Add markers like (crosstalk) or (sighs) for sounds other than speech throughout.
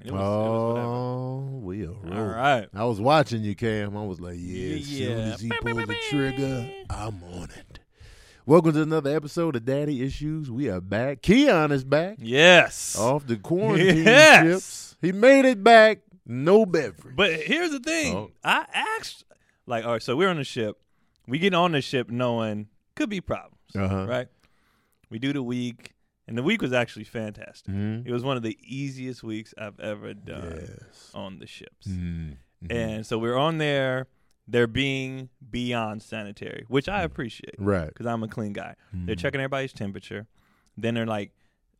And it was, it was oh, we are rolling. All right. I was watching you, Cam. I was like, yeah, as soon as he pulled the trigger, I'm on it. Welcome to another episode of Daddy Issues. We are back. Keon is back Yes. off the quarantine Yes. He made it back. No beverage. But here's the thing. Oh. I asked, like, all right, so we're on the ship. We get on the ship knowing could be problems, Uh-huh. right? We do the week, and the week was actually fantastic. Mhm. It was one of the easiest weeks I've ever done Yes. on the ships. Mhm. Mhm. And so we're on there. They're being beyond sanitary, which I appreciate right. because I'm a clean guy. They're Mhm. checking everybody's temperature. Then they're like,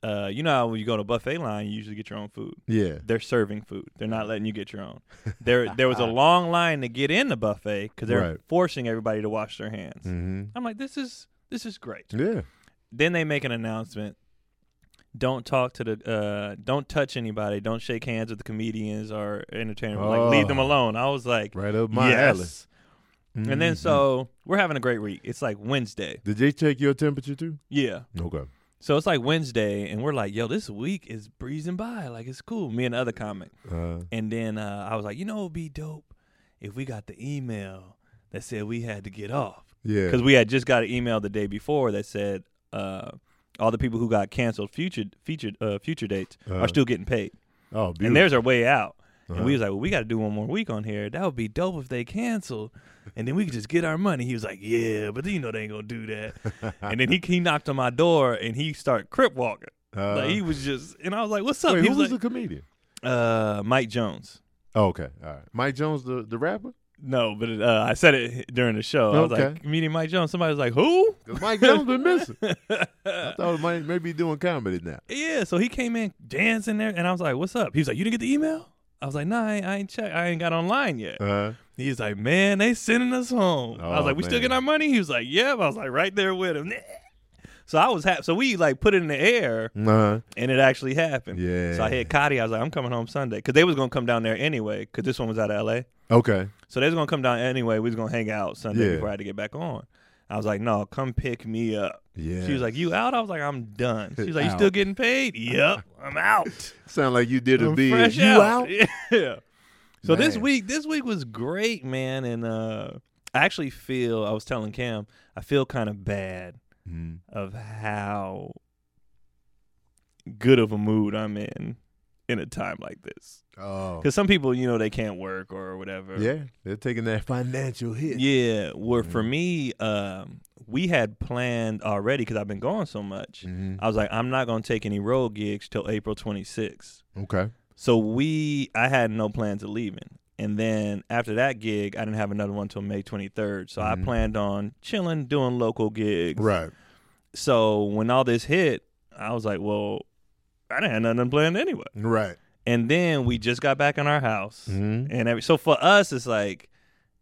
uh, you know how when you go to a buffet line, you usually get your own food. Yeah. They're serving food. They're not letting you get your own. (laughs) There, there was a (laughs) long line to get in the buffet because they're Right. forcing everybody to wash their hands. hmm I'm like, this is this is great. Yeah. Then they make an announcement. Don't talk to the, uh, don't touch anybody. Don't shake hands with the comedians or entertainers. Like, leave them Oh. alone. I was like, Right up my yes. alley. And then Mhm. so we're having a great week. It's like Wednesday. Did they check your temperature too? Yeah. Okay. So it's like Wednesday, and we're like, yo, this week is breezing by. Like, it's cool. Me and the other comic. Uh, And then uh, I was like, you know, it would be dope if we got the email that said we had to get off. yeah. Because we had just got an email the day before that said uh, all the people who got canceled future featured uh, future dates Uh-huh. are still getting paid, oh, beautiful. and theirs are way out. And Uh-huh. we was like, well, we got to do one more week on here. That would be dope if they cancel, and then we could just get our money. He was like, yeah, but you know they ain't gonna do that. (laughs) and then he he knocked on my door and he started crip walking. Uh, like he was just, and I was like, what's up? wait, he who was was like, the comedian? uh, Mike Jones. Oh, okay. All right. Mike Jones, the, the rapper? No, but uh, I said it during the show. I was Okay. like, meeting Mike Jones. Somebody was like, who? Because Mike Jones been missing. (laughs) I thought he might maybe doing comedy now. Yeah, so he came in dancing there, and I was like, "What's up?" He was like, "You didn't get the email?" I was like, "Nah, I ain't, I ain't check. I ain't got online yet." Uh, He's like, "Man, they sending us home." I Oh, was like, "We still man. get our money?" He was like, "Yeah." I was like, right there with him. (laughs) So I was happy. So we like put it in the air, uh, and it actually happened. yeah. So I hit Cotty. I was like, "I'm coming home Sunday," because they was gonna come down there anyway. Because this one was out of L.A. Okay. So they was gonna come down anyway. We was gonna hang out Sunday Yeah. before I had to get back on. I was like, "No, come pick me up." Yeah. She was like, "You out?" I was like, "I'm done." She was like, "You (laughs) Out. still getting paid?" yep, I'm out. (laughs) Sound like you did a I'm big. fresh You out. out? (laughs) Yeah. So this week, this week was great, man, and uh, I actually feel. I was telling Cam, I feel kind of bad Mhm. of how good of a mood I'm in in a time like this. Oh. Because some people, you know, they can't work or whatever. Yeah. They're taking that financial hit. Yeah. Where for Mhm. me, um, we had planned already because I've been gone so much. hmm I was like, I'm not gonna take any road gigs till April 26th. Okay. So we, I had no plans of leaving, and then after that gig, I didn't have another one until May 23rd. So I Mhm. planned on chilling, doing local gigs. Right. So when all this hit, I was like, well, I didn't have nothing planned anyway. Right. And then we just got back in our house, hmm and every, so for us, it's like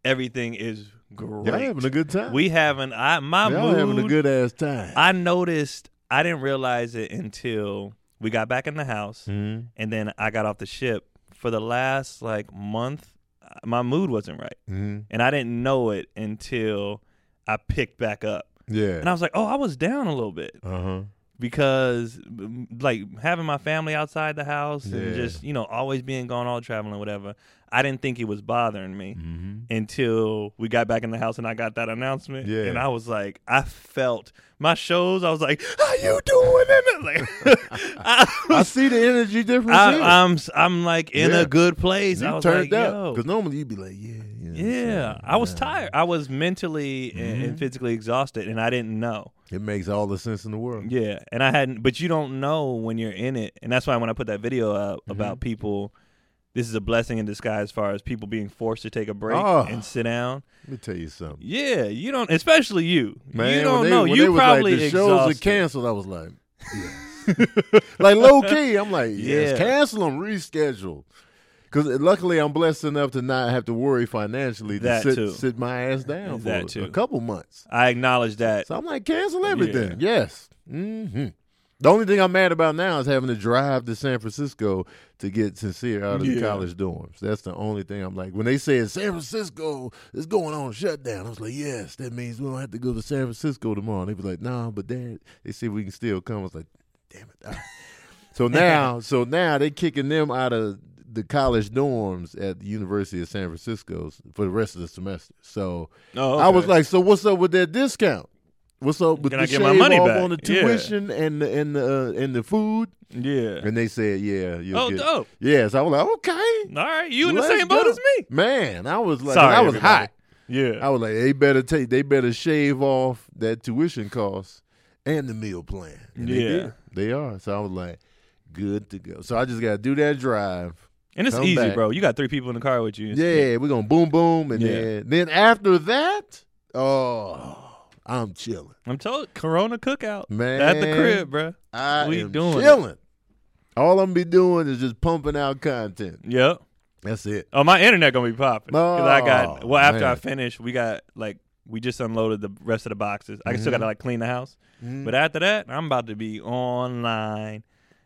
everything is great. Y'all having a good time. we having I my Y'all mood. having a good ass time. I noticed. I didn't realize it until we got back in the house. Mhm. and then I got off the ship for the last like month. uh, My mood wasn't right, Mhm. and I didn't know it until I picked back up. Yeah. And I was like, "Oh, I was down a little bit Uh huh. Because, like, having my family outside the house and just you know always being gone, all traveling, whatever. I didn't think it was bothering me hmm until we got back in the house and I got that announcement. Yeah. And I was like, I felt my shows. I was like, "How you doing?" And (laughs) like, (laughs) I I see the energy difference. I, here. I'm I'm like in Yeah. a good place. you I was turned like, up because normally you'd be like, yeah, yeah. yeah. I was yeah. tired. I was mentally and, and physically exhausted, and I didn't know. It makes all the sense in the world. Yeah, and I hadn't. But you don't know when you're in it, and that's why when I put that video up Mm-hmm. about people, this is a blessing in disguise as far as people being forced to take a break Oh. and sit down. Let me tell you something, Yeah, you don't, especially you. man. you don't they, know. When you probably like the shows are canceled, I was like, yeah. (laughs) (laughs) like low key, I'm like, yes, Yeah. cancel them, reschedule. Because luckily, I'm blessed enough to not have to worry financially to That sit, too. sit my ass down for That a- too. a couple months. I acknowledge that. So I'm like, cancel everything. Yes. hmm The only thing I'm mad about now is having to drive to San Francisco to get Sincere out of the college dorms. That's the only thing I'm like. When they said San Francisco is going on shutdown, I was like, yes, that means we don't have to go to San Francisco tomorrow. And they be like, nah, but dad, they see we can still come. I was like, damn it. (laughs) So now, so now they kicking them out of the college dorms at the University of San Francisco for the rest of the semester. So Oh, I was like, so what's up with that discount? What's up with Can the I get my money off back? on the Yeah. tuition and the and the uh, and the food? yeah. And they said, yeah, you'll Oh, get. dope. Yeah, so I was like, okay, All right, you in the same boat go. as me. man. I was like, Sorry, I was everybody. hot. Yeah. I was like, they better take, they better shave off that tuition cost and the meal plan. And they Yeah. did. they are. So I was like, good to go. So I just got to do that drive. And it's come easy, back. bro. You got three people in the car with you. Yeah, we're gonna boom boom, and Yeah. then then after that, oh, I'm chilling, I'm told Corona cookout man. at the crib, bro. I We am doing it. chilling. All I'm be doing is just pumping out content. Yep. That's it. Oh, my internet gonna be popping because I got Oh, well after I finish, we got like we just unloaded the rest of the boxes. I still Mhm. gotta like clean the house, Mhm. but after that, I'm about to be online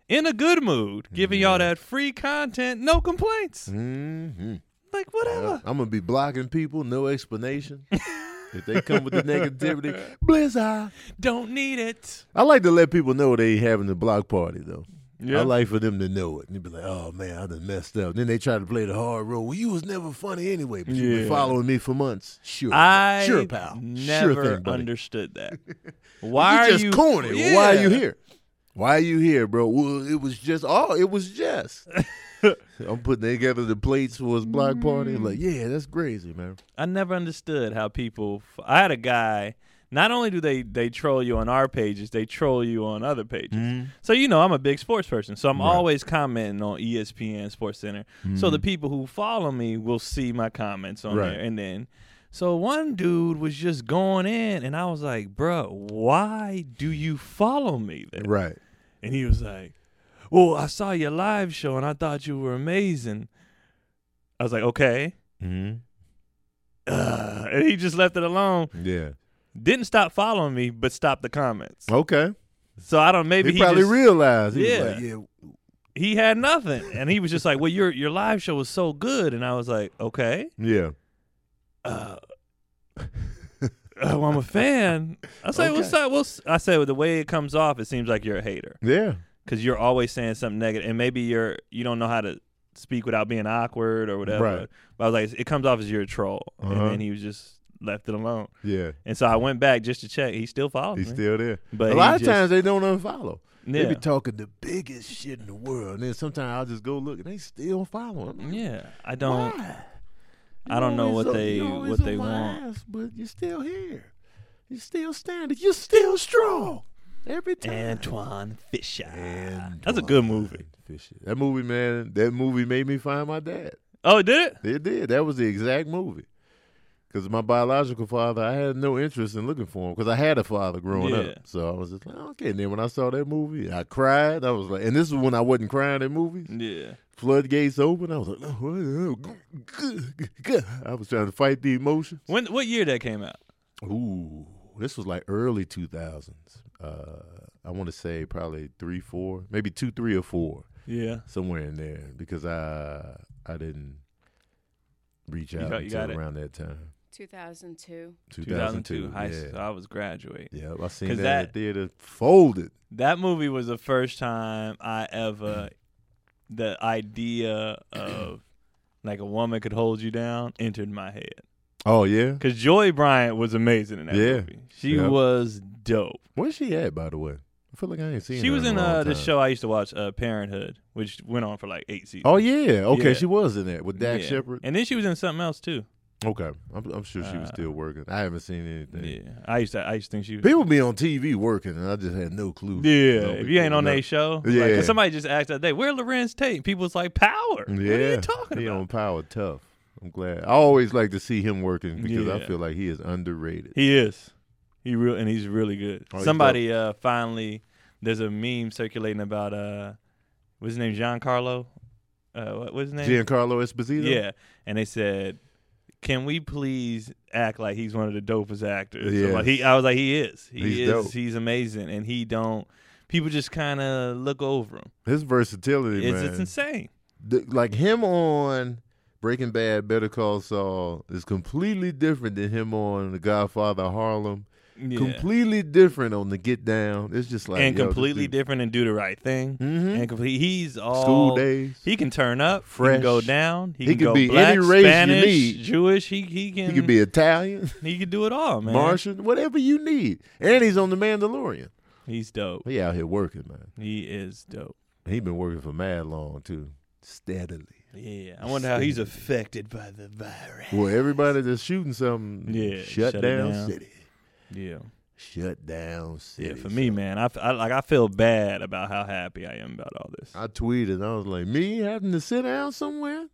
in a good mood, giving y'all that free content, no complaints. Mhm. Like whatever. I'm gonna be blocking people, no explanation. (laughs) if they come with the negativity, (laughs) blizzard. Don't need it. I like to let people know they having the block party though. Yeah. I like for them to know it and be like, "Oh man, I done messed up." And Then they try to play the hard role. Well, you was never funny anyway, but you Yeah. been following me for months. Sure, I sure, pal. never sure thing, buddy. understood that. (laughs) Why you are just you corny. Why are you Yeah. here? Why are you here, bro? Well, it was just oh, it was just. (laughs) I'm putting together the plates for his block party. Like, yeah, that's crazy, man. I never understood how people. f- I had a guy. Not only do they they troll you on our pages, they troll you on other pages. So you know I'm a big sports person, so I'm Right. always commenting on ESPN Sports Center. So the people who follow me will see my comments on Mm-hmm. Right. there, and then. So one dude was just going in, and I was like, "Bro, why do you follow me?" There? Right. And he was like, "Well, I saw your live show, and I thought you were amazing." I was like, "Okay," Mm-hmm. uh, and he just left it alone. Yeah. Didn't stop following me, but stopped the comments. Okay. So I don't. Maybe he, he, probably just, realized. He Yeah. Was like, yeah. he had nothing, and he was just like, "Well, your your live show was so good," and I was like, "Okay." Yeah. Uh, (laughs) oh, I'm a fan. I say, Okay. "What's up?" Well, s- I said, well, the way it comes off, it seems like you're a hater Yeah. because you're always saying something negative, and maybe you're you don't know how to speak without being awkward or whatever. Right. But I was like, it comes off as you're a troll, Uh-huh. and then he was just left it alone. Yeah. And so I went back just to check. He still followed He's me. still there. But a lot of just- times they don't unfollow. They be talking the biggest shit in the world. And then sometimes I'll just go look and they still following. Like, Yeah, I don't. Why? I don't know what up- they- you always what on they my want. ass, but you're still here. You're still standing. You're still strong. Every time. Antwone Fisher. Antwone That's a good movie. Fisher. That movie, man, that movie made me find my dad. Oh, it did it? It did. That was the exact movie. Because my biological father, I had no interest in looking for him because I had a father growing Yeah. up. So I was just like, okay. And then when I saw that movie, I cried. I was like, and this is when I wasn't crying in movies. Yeah. Floodgates open. I was like, oh, I was trying to fight the emotions. When? What year that came out? Ooh, this was like early 2000s. Uh, I want to say probably three, four, maybe two, three, or four, Yeah. somewhere in there, because I I didn't reach You out got- you until around that time. 2002. 2002. High yeah. school. I was graduate. Yeah, I seen 'Cause that, that- at the theater. Folded. That movie was the first time I ever the idea of like a woman could hold you down entered my head. Oh yeah, Because Joy Bryant was amazing in that Yeah. movie. She Yeah. was dope. where's she at? By the way, I feel like I ain't seen. Her. She her was in in uh, this show I used to watch, uh, Parenthood, which went on for like eight seasons. Oh yeah, okay, Yeah. she was in that with Dax Yeah. Shepard. And then she was in something else too. Okay, I'm, I'm sure she was Uh, still working. I haven't seen anything. Yeah. I used to I used to think she was People be on TV working, and I just had no clue. Yeah, So if you ain't on that show, Yeah. Like, somebody just asked that day, "Where Larenz Tate?" People was like, "Power." know. What Yeah, are you talking he about? on Power Tough. I'm glad. I always like to see him working because I feel like he is underrated. He is. He real and he's really good. Oh, Somebody uh finally there's a meme circulating about uh what's his name Giancarlo? Uh what what's his name? Giancarlo Esposito. Yeah. And they said, Can we please act like he's one of the dopest actors? I'm Yes. like, he I was like, he is. He He's is dope. he's amazing and he don't people just kinda look over him. his versatility, It's man. it's insane. The- like him on Breaking Bad, Better Call Saul is completely different than him on The Godfather of Harlem Yeah. Completely different on the get down. It's just like and yo, completely different and do the right thing. Mhm. And complete, he's all School days. He can turn up, he Fresh. can go down, he, He can go be black, any race you need. Jewish. He he can He can be Italian, he can do it all, man. Martian, whatever you need. And he's on the Mandalorian. He's dope. He out here working, man. He is dope. He been working for mad long too, steadily. Yeah, I wonder how he's affected by the virus. Well, everybody that's shooting something, Yeah, shut, shut down, down. city. Yeah, Shut down city. yeah. For me, man, I, I- like I feel bad about how happy I am about all this. I tweeted. I was like, me having to sit down somewhere.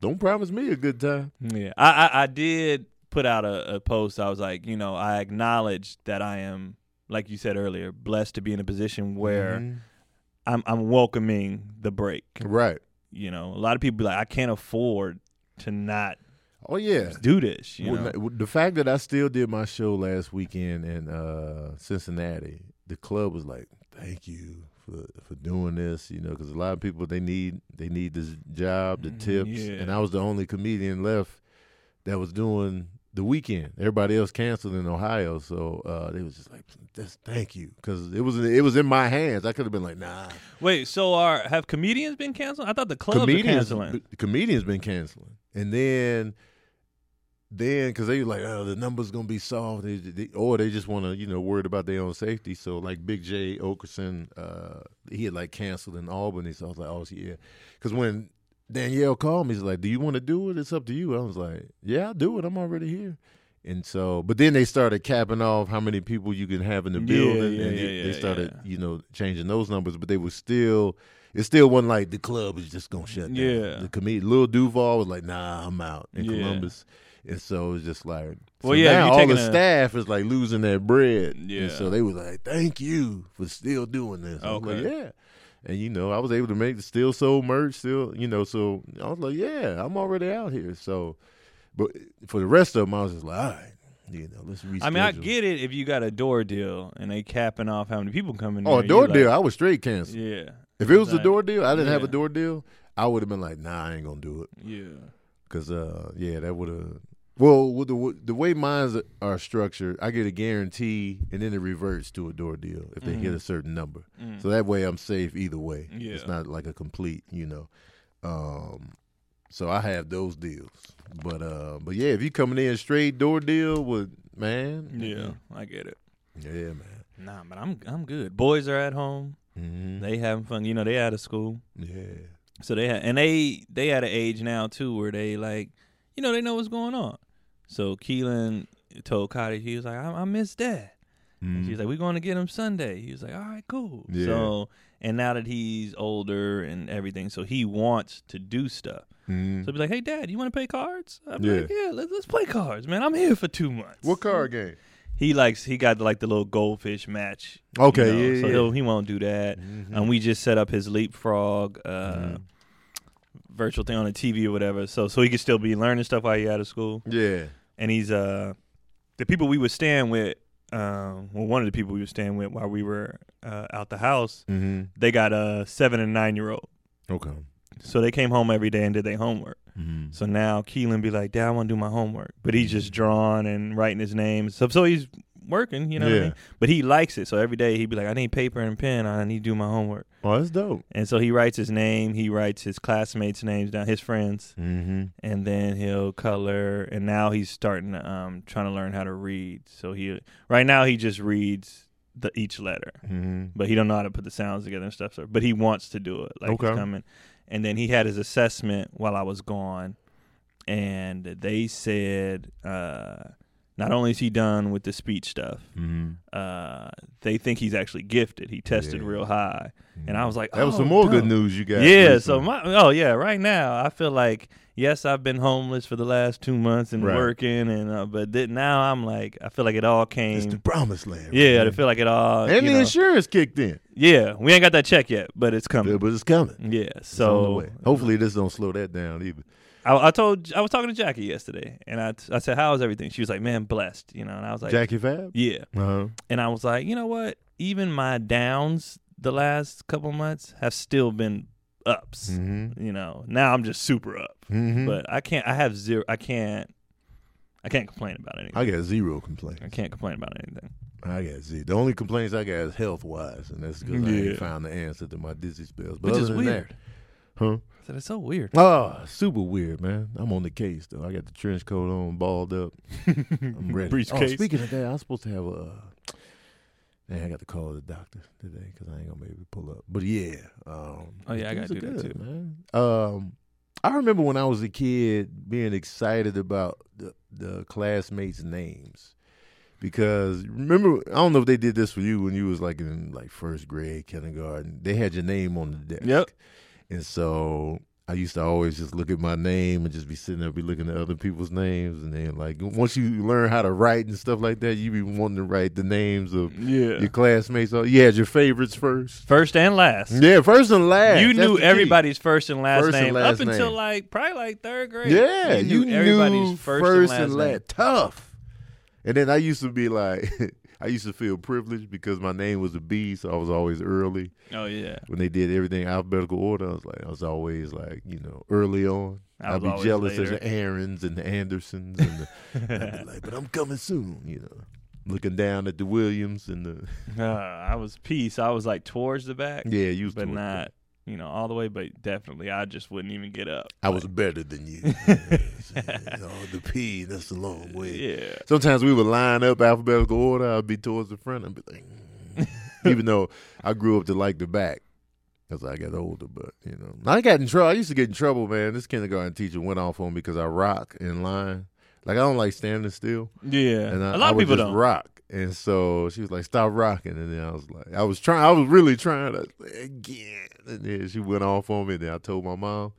Don't promise me a good time. Yeah, I, I, I did put out a, a post. I was like, you know, I acknowledge that I am, like you said earlier, blessed to be in a position where Mhm. I'm, I'm welcoming the break. right. You know, a lot of people be like, I can't afford to not Oh yeah. do this. You Well, know, the fact that I still did my show last weekend in uh, Cincinnati, the club was like, "Thank you for for doing this," you know, because a lot of people they need they need this job, the Mm, tips, yeah. and I was the only comedian left that was doing the weekend. Everybody else canceled in Ohio, so uh, they was just like, "Just thank you," because it was it was in my hands. I could have been like, "Nah." wait. So are have comedians been canceling? I thought the clubs comedians, canceling. the comedians been canceling, and then, then because they were like, oh, the numbers gonna be soft, they, they, or they just want to, you know, worried about their own safety. So like Big Jay Oakerson, uh, he had like canceled in Albany, so I was like, oh yeah, because when Danielle called me, he's like, do you want to do it? It's up to you. I was like, yeah, I'll do it. I'm already here. And so, but then they started capping off how many people you can have in the building, yeah, and yeah, they, started, yeah. you know, changing those numbers. But they were still, it still wasn't like the club is just gonna shut down. Yeah. the comedian Lil Duval was like, "Nah, I'm out" in Yeah. Columbus, and so it's just like, so Well, yeah, now all the a- staff is like losing their bread, Yeah. and so they were like, "Thank you for still doing this." Was like, Okay. yeah. And you know, I was able to make the still soul merch, still, you know, so I was like, yeah, I'm already out here. So, but for the rest of them, I was just like, all right, you know, let's reschedule. I mean, I get it if you got a door deal and they capping off how many people coming. in. Oh, a door deal, like- I was straight canceled. yeah, If it was a door deal, I didn't have a door deal. I would have been like, nah, I ain't gonna do it. yeah. Cause uh, yeah, that would have. Well, with the the way mines are structured, I get a guarantee, and then it reverts to a door deal if they hit a certain number. Mm. So that way, I'm safe either way. Yeah. It's not like a complete, you know. Um, so I have those deals, but uh, but yeah, if you coming in straight door deal with man, Yeah, I get it. yeah, man, Nah, but I'm I'm good. Boys are at home. hmm They having fun. You know, they out of school, yeah, so they ha- and they they at an age now too where they like, you know, they know what's going on. So Keelan told Cotty, he was like, I, I miss dad. And Mhm. she's like, we're going to get him Sunday. He was like, all right, cool. Yeah. So and now that he's older and everything, so he wants to do stuff. Mhm. So be like, hey, dad, you want to play cards? I'm Yeah. like, yeah, let's, let's play cards, man. I'm here for two months. what card game? He likes he got like the little goldfish match. Okay, you know, yeah, so yeah. he'll he won't do that. Mhm. And we just set up his leapfrog uh, Mhm. Virtual thing on the TV or whatever, so so he could still be learning stuff while he out of school. yeah, And he's uh the people we were staying with. Um, well, one of the people we were staying with while we were uh, out the house, hmm they got a seven and nine year old. okay. So they came home every day and did their homework. hmm So now Keelan be like, Dad, I want to do my homework. But he's just drawing and writing his name. So so he's working, you know what I mean? But he likes it. So every day he'd be like, I need paper and pen. I need to do my homework. Oh, that's dope. And so he writes his name, he writes his classmates' names down, his friends, Mm-hmm. and then he'll color. And now he's starting to um trying to learn how to read. So he right now he just reads the each letter. Mm-hmm. But he don't know how to put the sounds together and stuff. So but he wants to do it. Like Okay. he's coming. And then he had his assessment while I was gone. And they said uh not only is he done with the speech stuff, Mm-hmm. uh, they think he's actually gifted. He tested Yeah. real high. And I was like, that was oh, some more good news you got. Yeah, recently. so my oh yeah, right now I feel like yes, I've been homeless for the last two months and Right. working, and uh, but th- now I'm like I feel like it all came. it's the promised land. yeah, I man. feel like it all. and the know, insurance kicked in, yeah, we ain't got that check yet, but it's coming. Yeah, but it's coming. Yeah, It's on the so way. hopefully this don't slow that down either. I, I told I was talking to Jackie yesterday, and I I said, "How's everything?" She was like, "Man, blessed," you know, and I was like, Jackie Fab. "Yeah," Uh-huh. and I was like, "You know what? Even my downs the last couple months have still been ups. Mm-hmm. You know, now I'm just super up, Mm-hmm. but I can't. I have zero. I can't. I can't complain about anything. I got zero complaints. I can't complain about anything. I got zero. The only complaints I got is health wise, and that's because I Yeah. ain't found the answer to my dizzy spells. But Which other is than weird. that, huh? I said it's so weird. Oh, super weird, man. I'm on the case though. I got the trench coat on, balled up. (laughs) I'm ready. Oh, Briefcase. speaking of that, I was supposed to have a. Man, I got to call the doctor today because I ain't gonna be able to pull up. But yeah, um, Oh, yeah, I gotta are do that, too. man. Um, I remember when I was a kid being excited about the, the classmates' names because remember I don't know if they did this for you when you was like in like first grade, kindergarten. They had your name on the desk. Yep. And so I used to always just look at my name and just be sitting there, be looking at other people's names, and then like once you learn how to write and stuff like that, you be wanting to write the names of Yeah. your classmates. So you had your favorites first. First and last. Yeah, first and last. You That's knew key. everybody's first and last First and name last up until like probably like third grade. Yeah, you, knew everybody's knew first, and last. last. name. Tough. And then I used to be like, (laughs) I used to feel privileged because my name was a B, so I was always early. Oh yeah. When they did everything alphabetical order, I was like, I was always like, you know, early on. I I'd be jealous later. of the Aarons and the Andersons, and the, (laughs) I'd be like, but I'm coming soon, you know. Looking down at the Williams and the (laughs) Uh, I was peace. I was like towards the back, yeah, you but not you know all the way. But definitely, I just wouldn't even get up. I was better than you. (laughs) oh, the P, that's a long way. Yeah. Sometimes we would line up alphabetical order. I'd be towards the front and be like, mm. (laughs) even though I grew up to like the back as I got older. But you know, I got in trouble. I used to get in trouble, man. This kindergarten teacher went off on me because I rock in line. Like I don't like standing still, Yeah. and I, a lot I of people just don't. rock. And so she was like, "Stop rocking," and then I was like, "I was trying. I was really trying to again." And then she went off on me. And then I told my mom.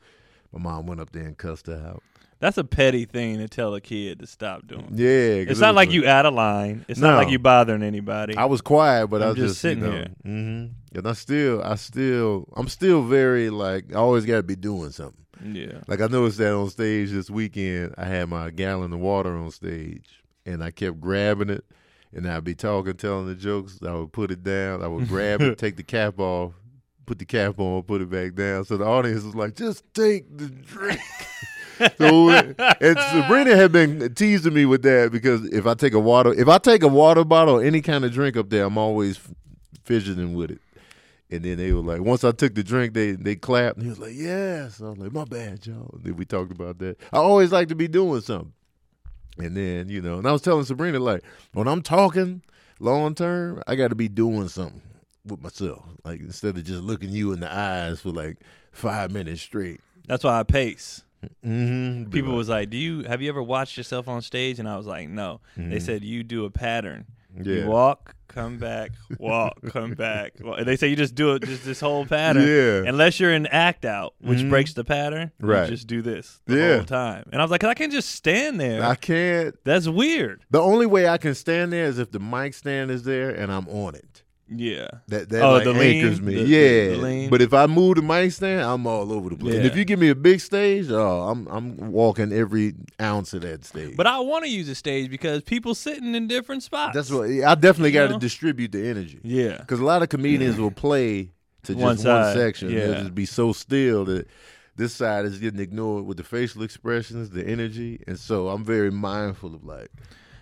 My mom went up there and cussed her out. That's a petty thing to tell a kid to stop doing. Yeah, It's not was like you out of line. It's not like you bothering anybody. I was quiet, but I I'm was just just, sitting you know, here. Mm-hmm. And I still, I still, I'm still very like, I always got to be doing something. yeah. Like I noticed that on stage this weekend, I had my gallon of water on stage, and I kept grabbing it, and I'd be talking, telling the jokes. I would put it down. I would (laughs) grab it, take the cap off, put the cap on, put it back down. So the audience was like, "Just take the drink." (laughs) so and Sabrina had been teasing me with that because if I take a water, if I take a water bottle, or any kind of drink up there, I'm always fidgeting with it. And then they were like, once I took the drink, they they clapped. And he was like, yes. I was like, my bad, y'all. And then we talked about that. I always like to be doing something. And then, you know, and I was telling Sabrina, like, when I'm talking long term, I got to be doing something with myself. Like, instead of just looking you in the eyes for like five minutes straight. That's why I pace. Mm-hmm. People was like, "Do you have you ever watched yourself on stage?" And I was like, "No." They Mhm. said you do a pattern. Yeah. You walk, come back, walk, come back. (laughs) They say you just do it, just this whole pattern. Yeah. Unless you're in act out, which Mhm. breaks the pattern, Right. You just do this the Yeah. whole time. And I was like, "I can't just stand there. I can't. That's weird." The only way I can stand there is if the mic stand is there and I'm on it. Yeah. That that Oh, like the lean? anchors me. The- yeah. the? But if I move the mic stand, I'm all over the place. And if you give me a big stage, oh, I'm I'm walking every ounce of that stage. But I want to use a stage because people sitting in different spots. that's what I definitely got to distribute the energy Yeah. because a lot of comedians will play to just One one, section. They'll yeah. just be so still that this side is getting ignored with the facial expressions, the energy, and so I'm very mindful of like.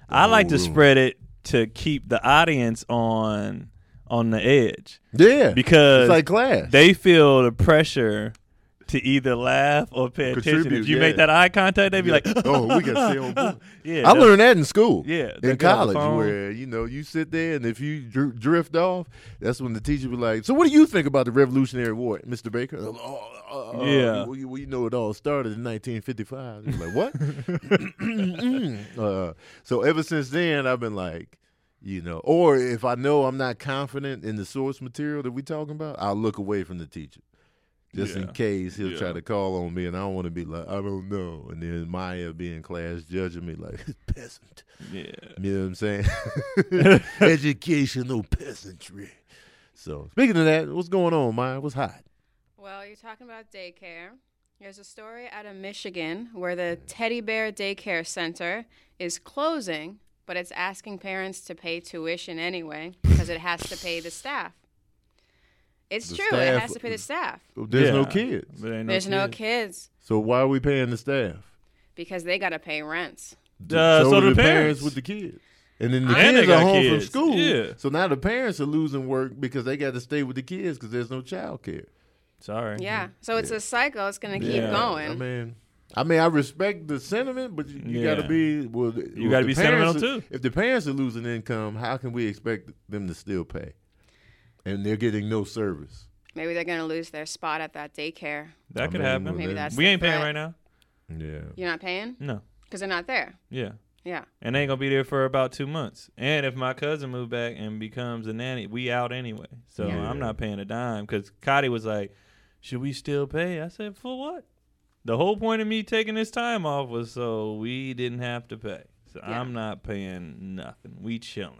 I like whole to room. spread it to keep the audience on on the edge Yeah, because it's like class. they feel the pressure to either laugh or pay attention. Contribute, If you yeah. make that eye contact, they'd be Yeah. like, (laughs) "Oh, we gotta stay on point." (laughs) yeah, I learned that in school. Yeah, in get on the college, where you know you sit there, and if you dr- drift off, that's when the teacher be like, "So, what do you think about the Revolutionary War, Mr. Baker?" Oh, uh, uh, Yeah. we, we know it all started in 1955. You're like, what? (laughs) uh, so ever since then, I've been like, you know, or if I know I'm not confident in the source material that we're talking about, I'll look away from the teacher. Just in case he'll Yeah. try to call on me, and I don't want to be like, I don't know. And then Maya be in class judging me like, (laughs) peasant. yeah. You know what I'm saying? (laughs) (laughs) Educational peasantry. So speaking of that, what's going on, Maya? What's hot? Well, you're talking about daycare. There's a story out of Michigan where the Teddy Bear Daycare Center is closing, but it's asking parents to pay tuition anyway because it has to pay the staff. It's The true. it staff- has to pay the staff. There's no Yeah. kids. But ain't There's no kids. kids So why are we paying the staff? because they got to pay rents. Uh, so do the the parents parents. with the kids. And then the And they kids are got home kids. from school. Yeah. So now the parents are losing work because they got to stay with the kids because there's no child care. Sorry. Yeah. So it's a cycle. It's gonna keep Yeah. going. I mean, I mean, I respect the sentiment, but you, you got to be well. You gotta be sentimental, too. If the parents are losing income, how can we expect them to still pay? And they're getting no service. Maybe they're gonna lose their spot at that daycare. That I could mean, happen. well, Maybe that's we the ain't paying right now. Yeah. You're not paying No. because they're not there. Yeah. Yeah. And they ain't gonna be there for about two months. And if my cousin moved back and becomes a nanny, we out anyway. So Yeah. I'm not paying a dime. Because Cotty was like, "Should we still pay?" I said, "For what?" The whole point of me taking this time off was so we didn't have to pay. So Yeah. I'm not paying nothing. We chilling.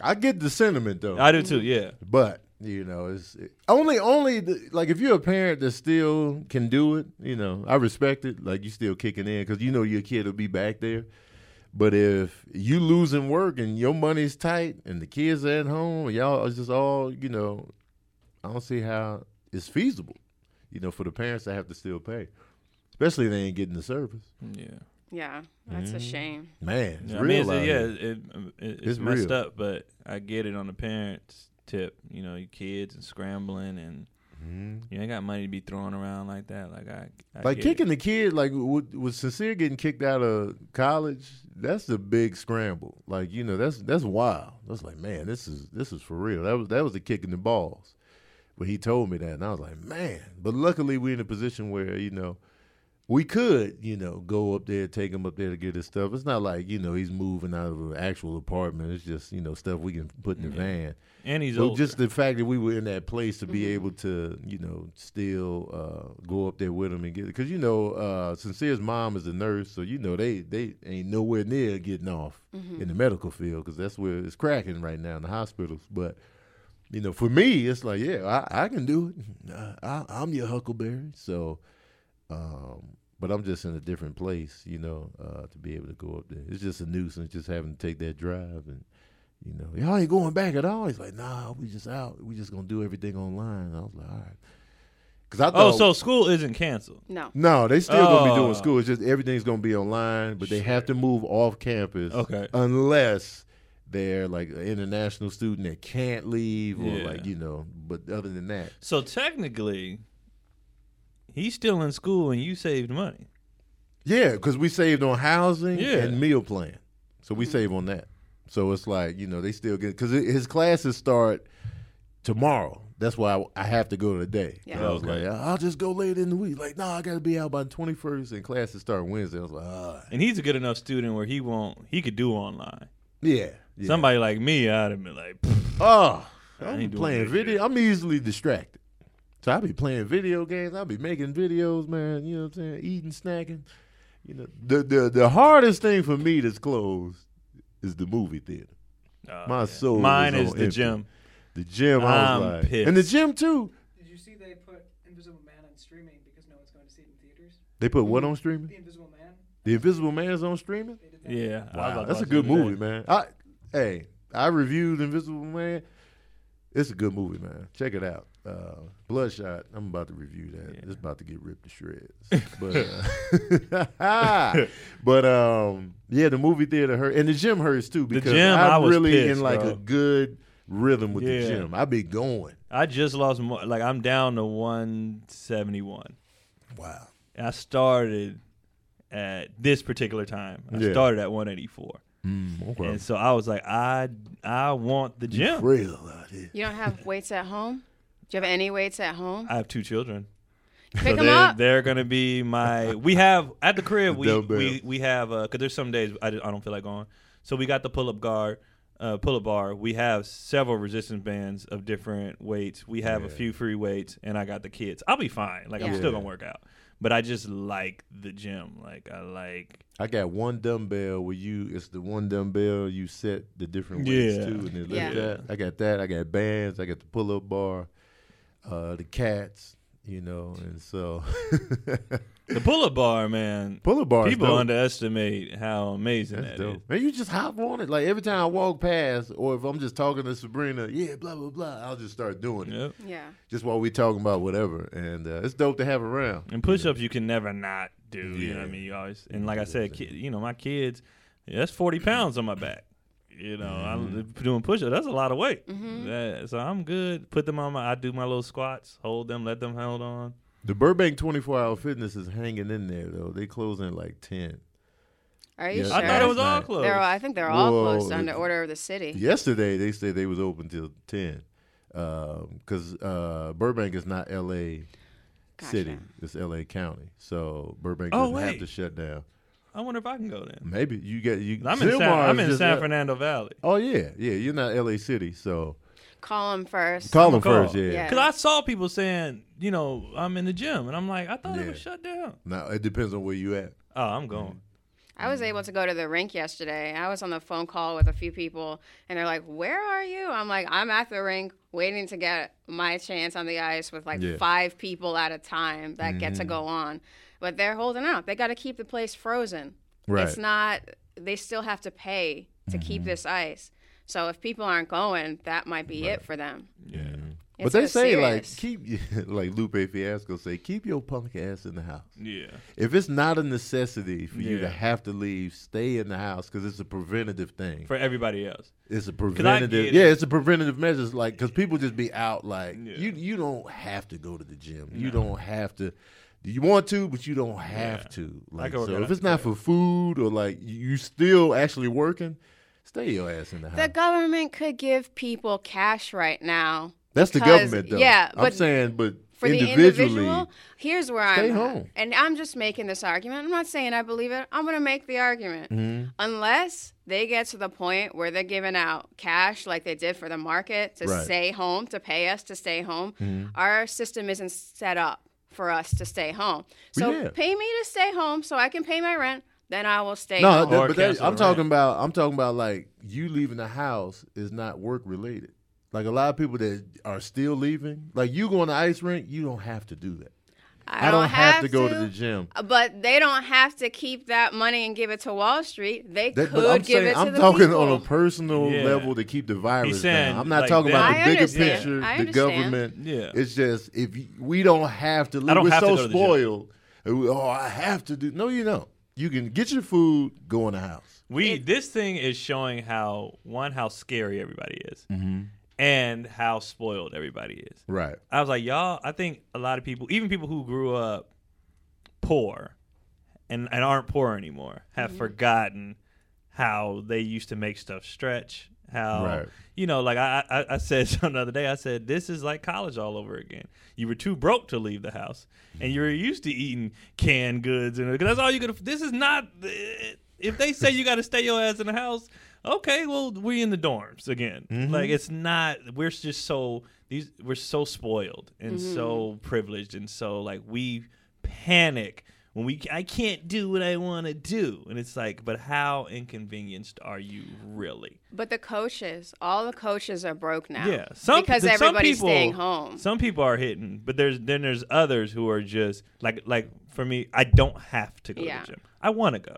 I get the sentiment though. I do too. Yeah. But you know, it's it, only only the, like if you're a parent that still can do it. You know, I respect it. Like you still kicking in because you know your kid will be back there. But if you losing work and your money's tight and the kids are at home, and y'all are just all you know, I don't see how it's feasible. You know, for the parents to have to still pay, especially if they ain't getting the service. Yeah. Yeah. That's a shame. Man, it's Yeah, I real mean, it's, out yeah, here. it, it, it's, It's messed real. up, but I get it on the parents' tip. You know, your kids and scrambling, and Mhm. you ain't got money to be throwing around like that. Like I, I Like get it. kicking the kid, like with, with Sincere getting kicked out of college, that's a big scramble. Like you know, that's that's wild. That's like, man, this is this is for real. That was that was the kick in the balls. But he told me that, and I was like, man. But luckily, we're in a position where you know we could, you know, go up there, take him up there to get his stuff. It's not like you know he's moving out of an actual apartment. It's just you know stuff we can put in the Yeah. van. and he's So older. just the fact that we were in that place to be Mhm. able to, you know, still uh, go up there with him and get it, because you know, uh, Sincere's mom is a nurse, so you know they they ain't nowhere near getting off Mhm. in the medical field because that's where it's cracking right now in the hospitals. But you know, for me, it's like, yeah, I, I can do it. Uh, I, I'm your Huckleberry, so. Um, but I'm just in a different place, you know, uh, to be able to go up there. It's just a nuisance just having to take that drive and you know, y'all ain't going back at all. He's like, nah, we just out. We just gonna do everything online. And I was like, all right. Cause I oh, so school isn't canceled. No. no, they still gonna be doing Oh. school. It's just everything's gonna be online, but they have to move off campus. Okay. Unless they're like an international student that can't leave, or Yeah. like you know. But other than that, So technically, he's still in school, and you saved money. yeah, because we saved on housing Yeah. and meal plan, so we save on that. So it's like you know they still get because his classes start tomorrow. That's why I, I have to go today. Yeah. I was like, I'll just go later in the week. Like, no, I got to be out by the twenty first, and classes start Wednesday. I was like, ah, And he's a good enough student where he won't. He could do online. yeah, yeah. Somebody like me, I'd have been like, "Pfft, Oh, I I'm ain't playing that video. shit. I'm easily distracted. So I'll be playing video games. I'll be making videos, man. You know what I'm saying? Eating, snacking. You know, the the the hardest thing for me that's closed is the movie theater. oh, My yeah. soul Mine is is on the empty. gym. The gym, I was I'm like, and the gym too. Did you see they put Invisible Man on streaming because no one's going to see it in theaters? They put what mm-hmm. on streaming? The Invisible Man. The Invisible Man's on streaming. They did that. Yeah, Wow, that's a good movie, man. I hey, I reviewed Invisible Man. It's a good movie, man. Check it out. Uh, Bloodshot. I'm about to review that. Yeah. It's about to get ripped to shreds. (laughs) But uh, (laughs) but um, yeah, the movie theater hurt, and the gym hurts too because gym, I'm I was really pissed, in like bro. a good rhythm with the gym. I be going. I just lost more. Like I'm down to 171. Wow. I started at this particular time. I Yeah. started at 184, Mm, okay. and so I was like, I I want the You gym. frail out here. You don't have weights at home? Do you have any weights at home? I have two children. Pick so them they're, up. they're gonna be my. We have at the crib. (laughs) We dumbbell. we we have because there's some days I, I don't feel like going. So we got the pull up guard, uh, pull up bar. We have several resistance bands of different weights. We have a few free weights, and I got the kids. I'll be fine. Like I'm still gonna work out, but I just like the gym. Like I like. I got one dumbbell where you it's the one dumbbell you set the different weights Yeah. to and then lift Yeah. that. I got that. I got bands. I got the pull up bar, uh, the cats, you know, and so (laughs) The pull up bar, man. pull up bar. People dope. underestimate how amazing That's that is. dope. Man, you just hop on it. Like every time I walk past, or if I'm just talking to Sabrina, yeah, blah blah blah, I'll just start doing it. Yep. yeah. Just while we talking about whatever, and uh, it's dope to have around. And push ups you can never not do. You know what I mean? You always and like I said, ki- you know, my kids, Yeah, that's forty pounds on my back. You know, Mm-hmm. I'm doing push-ups. That's a lot of weight. Mhm. That- so I'm good. Put them on my. I do my little squats. Hold them. Let them hold on. The Burbank 24 Hour Fitness is hanging in there though. They closing at like 10. Are you Yeah, sure? I thought it was all closed. They're, I think they're all Whoa, closed under it- order of the city. Yesterday they said they was open till 10. because uh, Burbank is not L.A. City, it's L.A. County. So Burbank Oh, doesn't have to shut down. I wonder if I can go then. Maybe you get you. I'm in San, Sylmar I'm is in just San L- Fernando Valley. Oh yeah, yeah. You're not L.A. City, so Call them first. call them Call. first. Yeah. Yeah. Cause I saw people saying, you know, I'm in the gym, and I'm like, I thought it was shut down. Now it depends on where you at. Oh, I'm going. I was able to go to the rink yesterday. I was on the phone call with a few people, and they're like, "Where are you?" I'm like, "I'm at the rink, waiting to get my chance on the ice with like Yeah. five people at a time that get Mm-hmm. to go on." But they're holding out. They got to keep the place frozen. Right. It's not. They still have to pay to Mm-hmm. keep this ice. So if people aren't going, that might be it for them. Yeah. but they a say like keep (laughs) like Lupe Fiasco say keep your punk ass in the house. Yeah. If it's not a necessity for you to have to leave, stay in the house because it's a preventative thing. For everybody else. It's a preventative. get it. Yeah, it's a preventative measures. Like because people just be out. Like Yeah. you, you don't have to go to the gym. You don't have to. You want to, but you don't have Yeah. to. Like so, if it's not for food or like you you still actually working, stay your ass in the house. The government could give people cash right now. That's the government, though. Yeah, I'm but saying, but for the individual, here's where stay I'm home. and I'm just making this argument. I'm not saying I believe it. I'm going to make the argument. Mm-hmm. Unless they get to the point where they're giving out cash like they did for the market to Right. Mm-hmm. stay home, to pay us to stay home, our system isn't set up for us to stay home. So Yeah. pay me to stay home so I can pay my rent, then I will stay no, home. that- but that, I'm the talking about. I'm talking about like you leaving the house is not work related. Like a lot of people that are still leaving, like you going to ice rink, you don't have to do that. I, don't have, to go to the gym. But they don't have to keep that money and give it to Wall Street. They That, could I'm give saying, it to I'm the talking people. on a personal Yeah. level to keep the virus saying, down. I'm not like, talking that- about the I bigger understand. picture, I the government. Yeah. It's just if you, we don't have to. Live. We're have to so go to the gym. spoiled. Oh, I have to do. No, you don't. You can get your food, go in the house. We It- this thing is showing how one how scary everybody is, Mm-hmm. And how spoiled everybody is. Right. I was like, y'all. I think a lot of people, even people who grew up poor, and and aren't poor anymore, have Mm-hmm. forgotten how they used to make stuff stretch. How Right. you know, like I, I I said (laughs) something the other day. I said this is like college all over again. You were too broke to leave the house, and you were used to eating canned goods, and 'cause that's all you could. This is not. If they say you got to stay your ass in the house, okay, well we in the dorms again. Mm-hmm. Like it's not. We're just so these. We're so spoiled and mm-hmm. so privileged, and so like we panic when we. I can't do what I want to do, and it's like, but how inconvenienced are you really? But the coaches, all the coaches are broke now. Yeah, some because th- some everybody's people- staying home. Some people are hitting, but there's then there's others who are just like like for me, I don't have to go Yeah. to the gym. I want to go.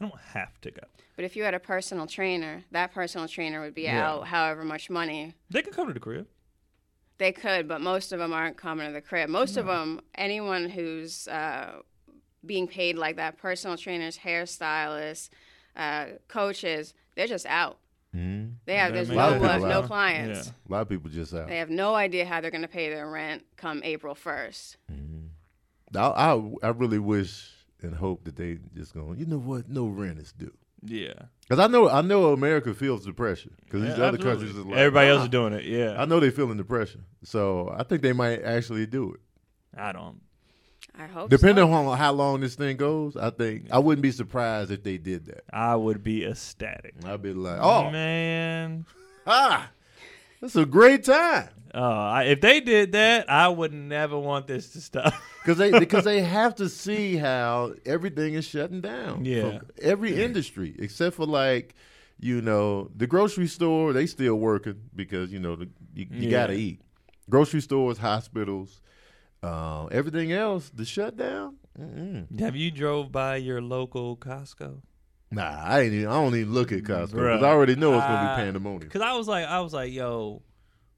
I don't have to go. But if you had a personal trainer, that personal trainer would be Yeah. out however much money They could come to the crib. they could. But most of them aren't coming to the crib. Most of them, anyone who's uh, being paid like that, personal trainers, hairstylists, uh, coaches, they're just out. Mm-hmm. They have That there's makes no sense. A lot of no clients. Yeah. A lot of people just out. They have no idea how they're going to pay their rent come April first. I, I I really wish and hope that they just going. You know what? No rent is due. Yeah. Because I know I know America feels the pressure. Because these Yeah, other absolutely. countries is like Everybody else "Nah." is doing it. Yeah. I know they're feeling the pressure. So I think they might actually do it. I don't. I hope. Depending so. on how long this thing goes, I think I wouldn't be surprised if they did that. I would be ecstatic. I'd be like, oh, man. ah, that's a great time. Uh, I, if they did that, I would never want this to stop. (laughs) Because they because they have to see how everything is shutting down. Yeah. every industry except for like, you know, the grocery store. They still working because you know the, you, you Yeah. gotta eat. Grocery stores, hospitals, uh, everything else. The shutdown. Mm-mm. Have you drove by your local Costco? Nah, I ain't. Even, I don't even look at Costco because I already know it's gonna I- be pandemonium. Because I was like, I was like, yo,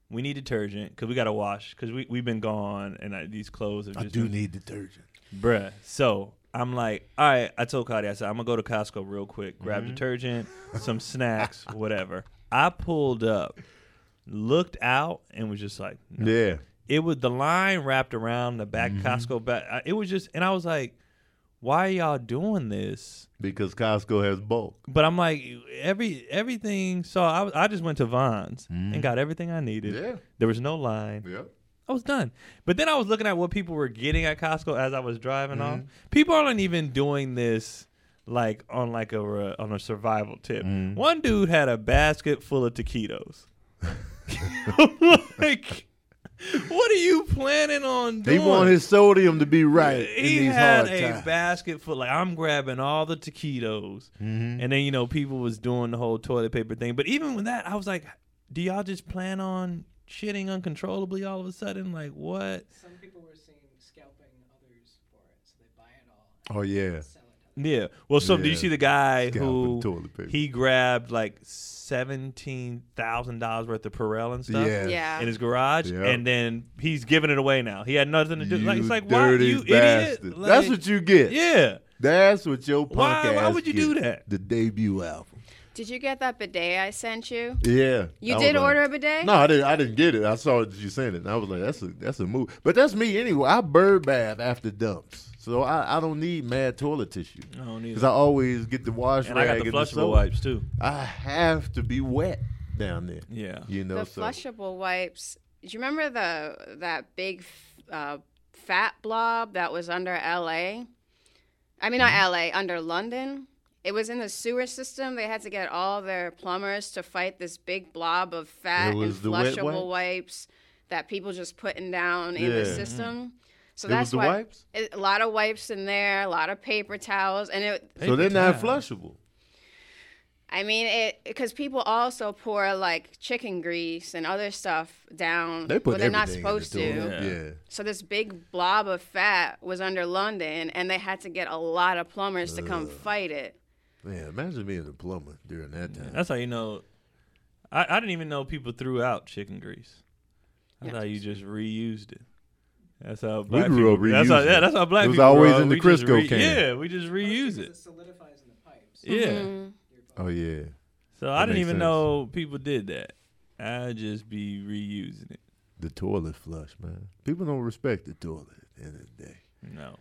we need detergent because we got to wash because we we've been gone and uh, these clothes have I do been- need detergent. bruh. So I'm like, all right. I told Cody, I said, I'm gonna go to Costco real quick, grab mm-hmm. detergent, (laughs) some snacks, whatever. I pulled up, looked out, and was just like, no. Yeah. it was the line wrapped around the back mm-hmm. Costco back. I- uh, It was just, and I was like, why are y'all doing this? Because Costco has bulk. But I'm like, every everything. So I, was- I just went to Vons and got everything I needed. Yeah. There was no line. Yep. I was done. But then I was looking at what people were getting at Costco as I was driving off. Mm-hmm. People aren't even doing this like on like a uh, on a survival tip. Mm-hmm. One dude had a basket full of taquitos. (laughs) (laughs) like, what are you planning on They doing? want his sodium to be right in he these had hard a times. basket full. Like I'm grabbing all the taquitos, Mm-hmm. and then you know people was doing the whole toilet paper thing. But even with that, I was like, do y'all just plan on shitting uncontrollably all of a sudden? Like what? Some people were seeing scalping others for it, so they buy it all Oh yeah. and sell it. to Yeah. Well, so do you Yeah. see the guy Scalping who toilet paper. he grabbed like seventeen thousand dollars worth of Purell and stuff? Yeah. Yeah. In his garage, Yep. and then he's giving it away now. He had nothing to do. like it's You like why dirty you bastard. idiot? That's what you get. Yeah. That's what your punk Why- why would you get. do that? The debut album. Did you get that bidet I sent you? Yeah. You I was did like- order a bidet? No, I didn't. I didn't get it. I saw it you sent it, and I was like, "That's a that's a move." But that's me anyway. I bird bath after dumps, so I, I don't need mad toilet tissue I don't because. I always get the wash And I got the and the flushable soap. wipes too. I have to be wet down there. Yeah. You know, the so flushable wipes. Do you remember the that big uh, fat blob that was under L.A.? I mean, not Mm-hmm. L.A. Under London. It was in the sewer system. They had to get all their plumbers to fight this big blob of fat and was the wet flushable wipes that people just putting down in Yeah. the system. So It that's was the why wipes? it- a lot of wipes in there, a lot of paper towels, and it so they're not towel. flushable. I mean, it because people also pour like chicken grease and other stuff down They put where they're not everything in the supposed to. Yeah. Yeah. So this big blob of fat was under London, and they had to get a lot of plumbers to come fight it. Man, imagine being a plumber during that time. That's how you know. I, I didn't even know people threw out chicken grease. I Yeah. thought you just reused it. That's how black grew up people. That's how, reusing yeah, it. that's how black It was people. always grow in the We just Crisco can. Yeah, we just reuse it. It solidifies in the pipes. Yeah. Mhm. Oh yeah. So That I didn't even sense. know people did that. I just be reusing it. The toilet flush, man. People don't respect the toilet at the end of the day. No.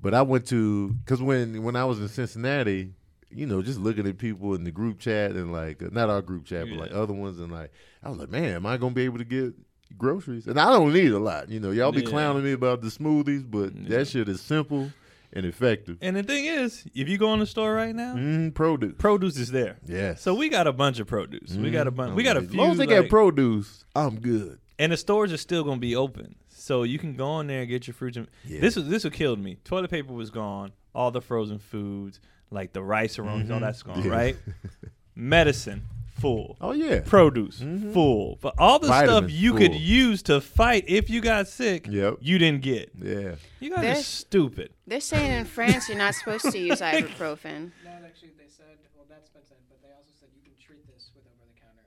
But I went to because when when I was in Cincinnati, you know, just looking at people in the group chat and like not our group chat, but like other ones, and like I was like, man, am I gonna be able to get groceries? And I don't need a lot, you know. Y'all be Yeah. clowning me about the smoothies, but Yeah. that shit is simple and effective. And the thing is, if you go in the store right now, Mm, produce, produce is there. yes. So we got a bunch of produce. We got a bunch. We got a As few. long as they like- got produce, I'm good. and the stores are still gonna be open, so you can go in there and get your fruits. And Yeah. This was this what killed me. Toilet paper was gone. All the frozen foods, like the Rice-A-Ronis, all that's gone. Mm-hmm. Yeah. Right. (laughs) Medicine full. Oh yeah, Produce mm-hmm. full. But all the stuff Vitamins you could use to fight if you got sick, Yep. you didn't get. yeah. You guys are There's- stupid. They're saying in France you're not supposed to use (laughs) ibuprofen. No, actually, they said, well, that's been said, but they also said you can treat this with over-the-counter.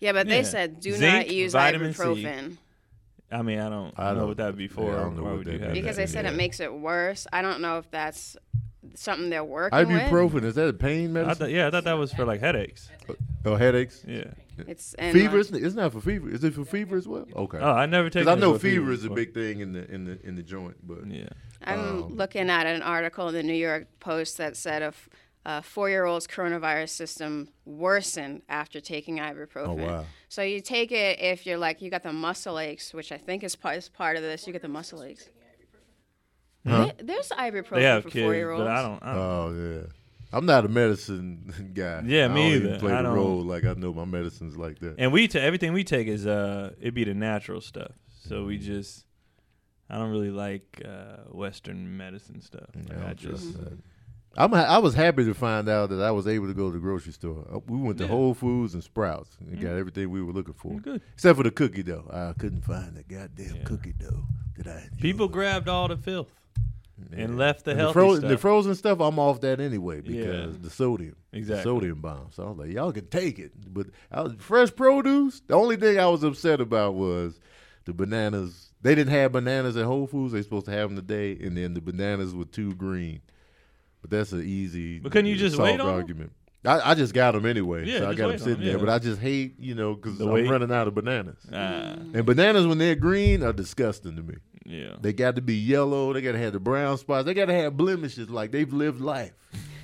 Yeah, but Yeah. they said do Zinc, not use vitamin ibuprofen I mean, I don't, I don't- know what that would be for. yeah, I don't know what would that you have because they said Yeah. it makes it worse. I don't know if that's something they're working with. Ibuprofen is that a pain I medicine? yeah, I thought that was for like headaches. oh, headaches. Yeah. It's and Fever? uh, It's, it's not for fever. Is it for fever as well? Okay. Oh, I never take. Because I know fever is a big thing in the in the in the joint, but Yeah. I'm Um, looking at an article in the New York Post that said a, f- a four-year-old's coronavirus system worsened after taking ibuprofen. oh wow, So you take it if you're like you got the muscle aches, which I think is part is part of this. You get the muscle aches. Huh? There- There's ibuprofen They have for kids, four-year-olds. but I don't. I don't oh yeah. I'm not a medicine (laughs) guy. Yeah, I me don't even either. Play I the don't- role like I know my medicines like that. And we ta everything we take is uh it be the natural stuff. So we just I don't really like uh Western medicine stuff. Yeah, Like, I I don't trust just. I'm ha- I was happy to find out that I was able to go to the grocery store. Uh, We went to Yeah. Whole Foods and Sprouts and got Mm. everything we were looking for, good. except for the cookie dough. I couldn't find the goddamn Yeah. cookie dough that I enjoyed. People grabbed all the filth and left the And healthy fro- stuff. the frozen stuff, I'm off that anyway because Yeah. the sodium, the sodium bomb. So I was like, y'all can take it, but I was, fresh produce. The only thing I was upset about was the bananas. They didn't have bananas at Whole Foods. They supposed to have them today, and then the bananas were too green. But that's an easy. But couldn't you just wait on argument? I, I just got them anyway, Yeah, so I got them sitting 'em, there. But I just hate, you know, because I'm wait? running out of bananas. Ah, And bananas when they're green are disgusting to me. Yeah. They got to be yellow. They got to have the brown spots. They got to have blemishes like they've lived life.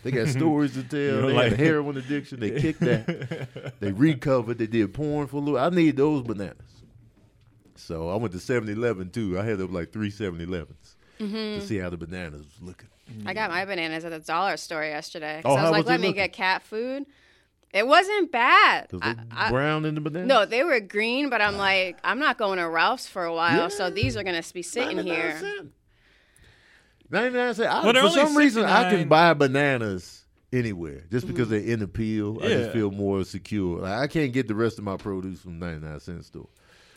They got (laughs) stories to tell. You know, they like- had a heroin addiction. They kicked that. (laughs) they recovered. They did porn for a little. I need those bananas. So I went to 7-Eleven too. I had up like three 7-Elevens to mm-hmm. see how the bananas was looking. I got my bananas at the dollar store yesterday. Oh, I how was like, was let me looking? get cat food. It wasn't bad. I- I- brown in the bananas. no, they were green, but I'm like, I'm not going to Ralph's for a while, so these are gonna be sitting 99 here. cent. 99 cent. I, for only some reason, I can buy bananas anywhere just mm-hmm. because they're in the peel. I just feel more secure. Like, I can't get the rest of my produce from 99 cent store.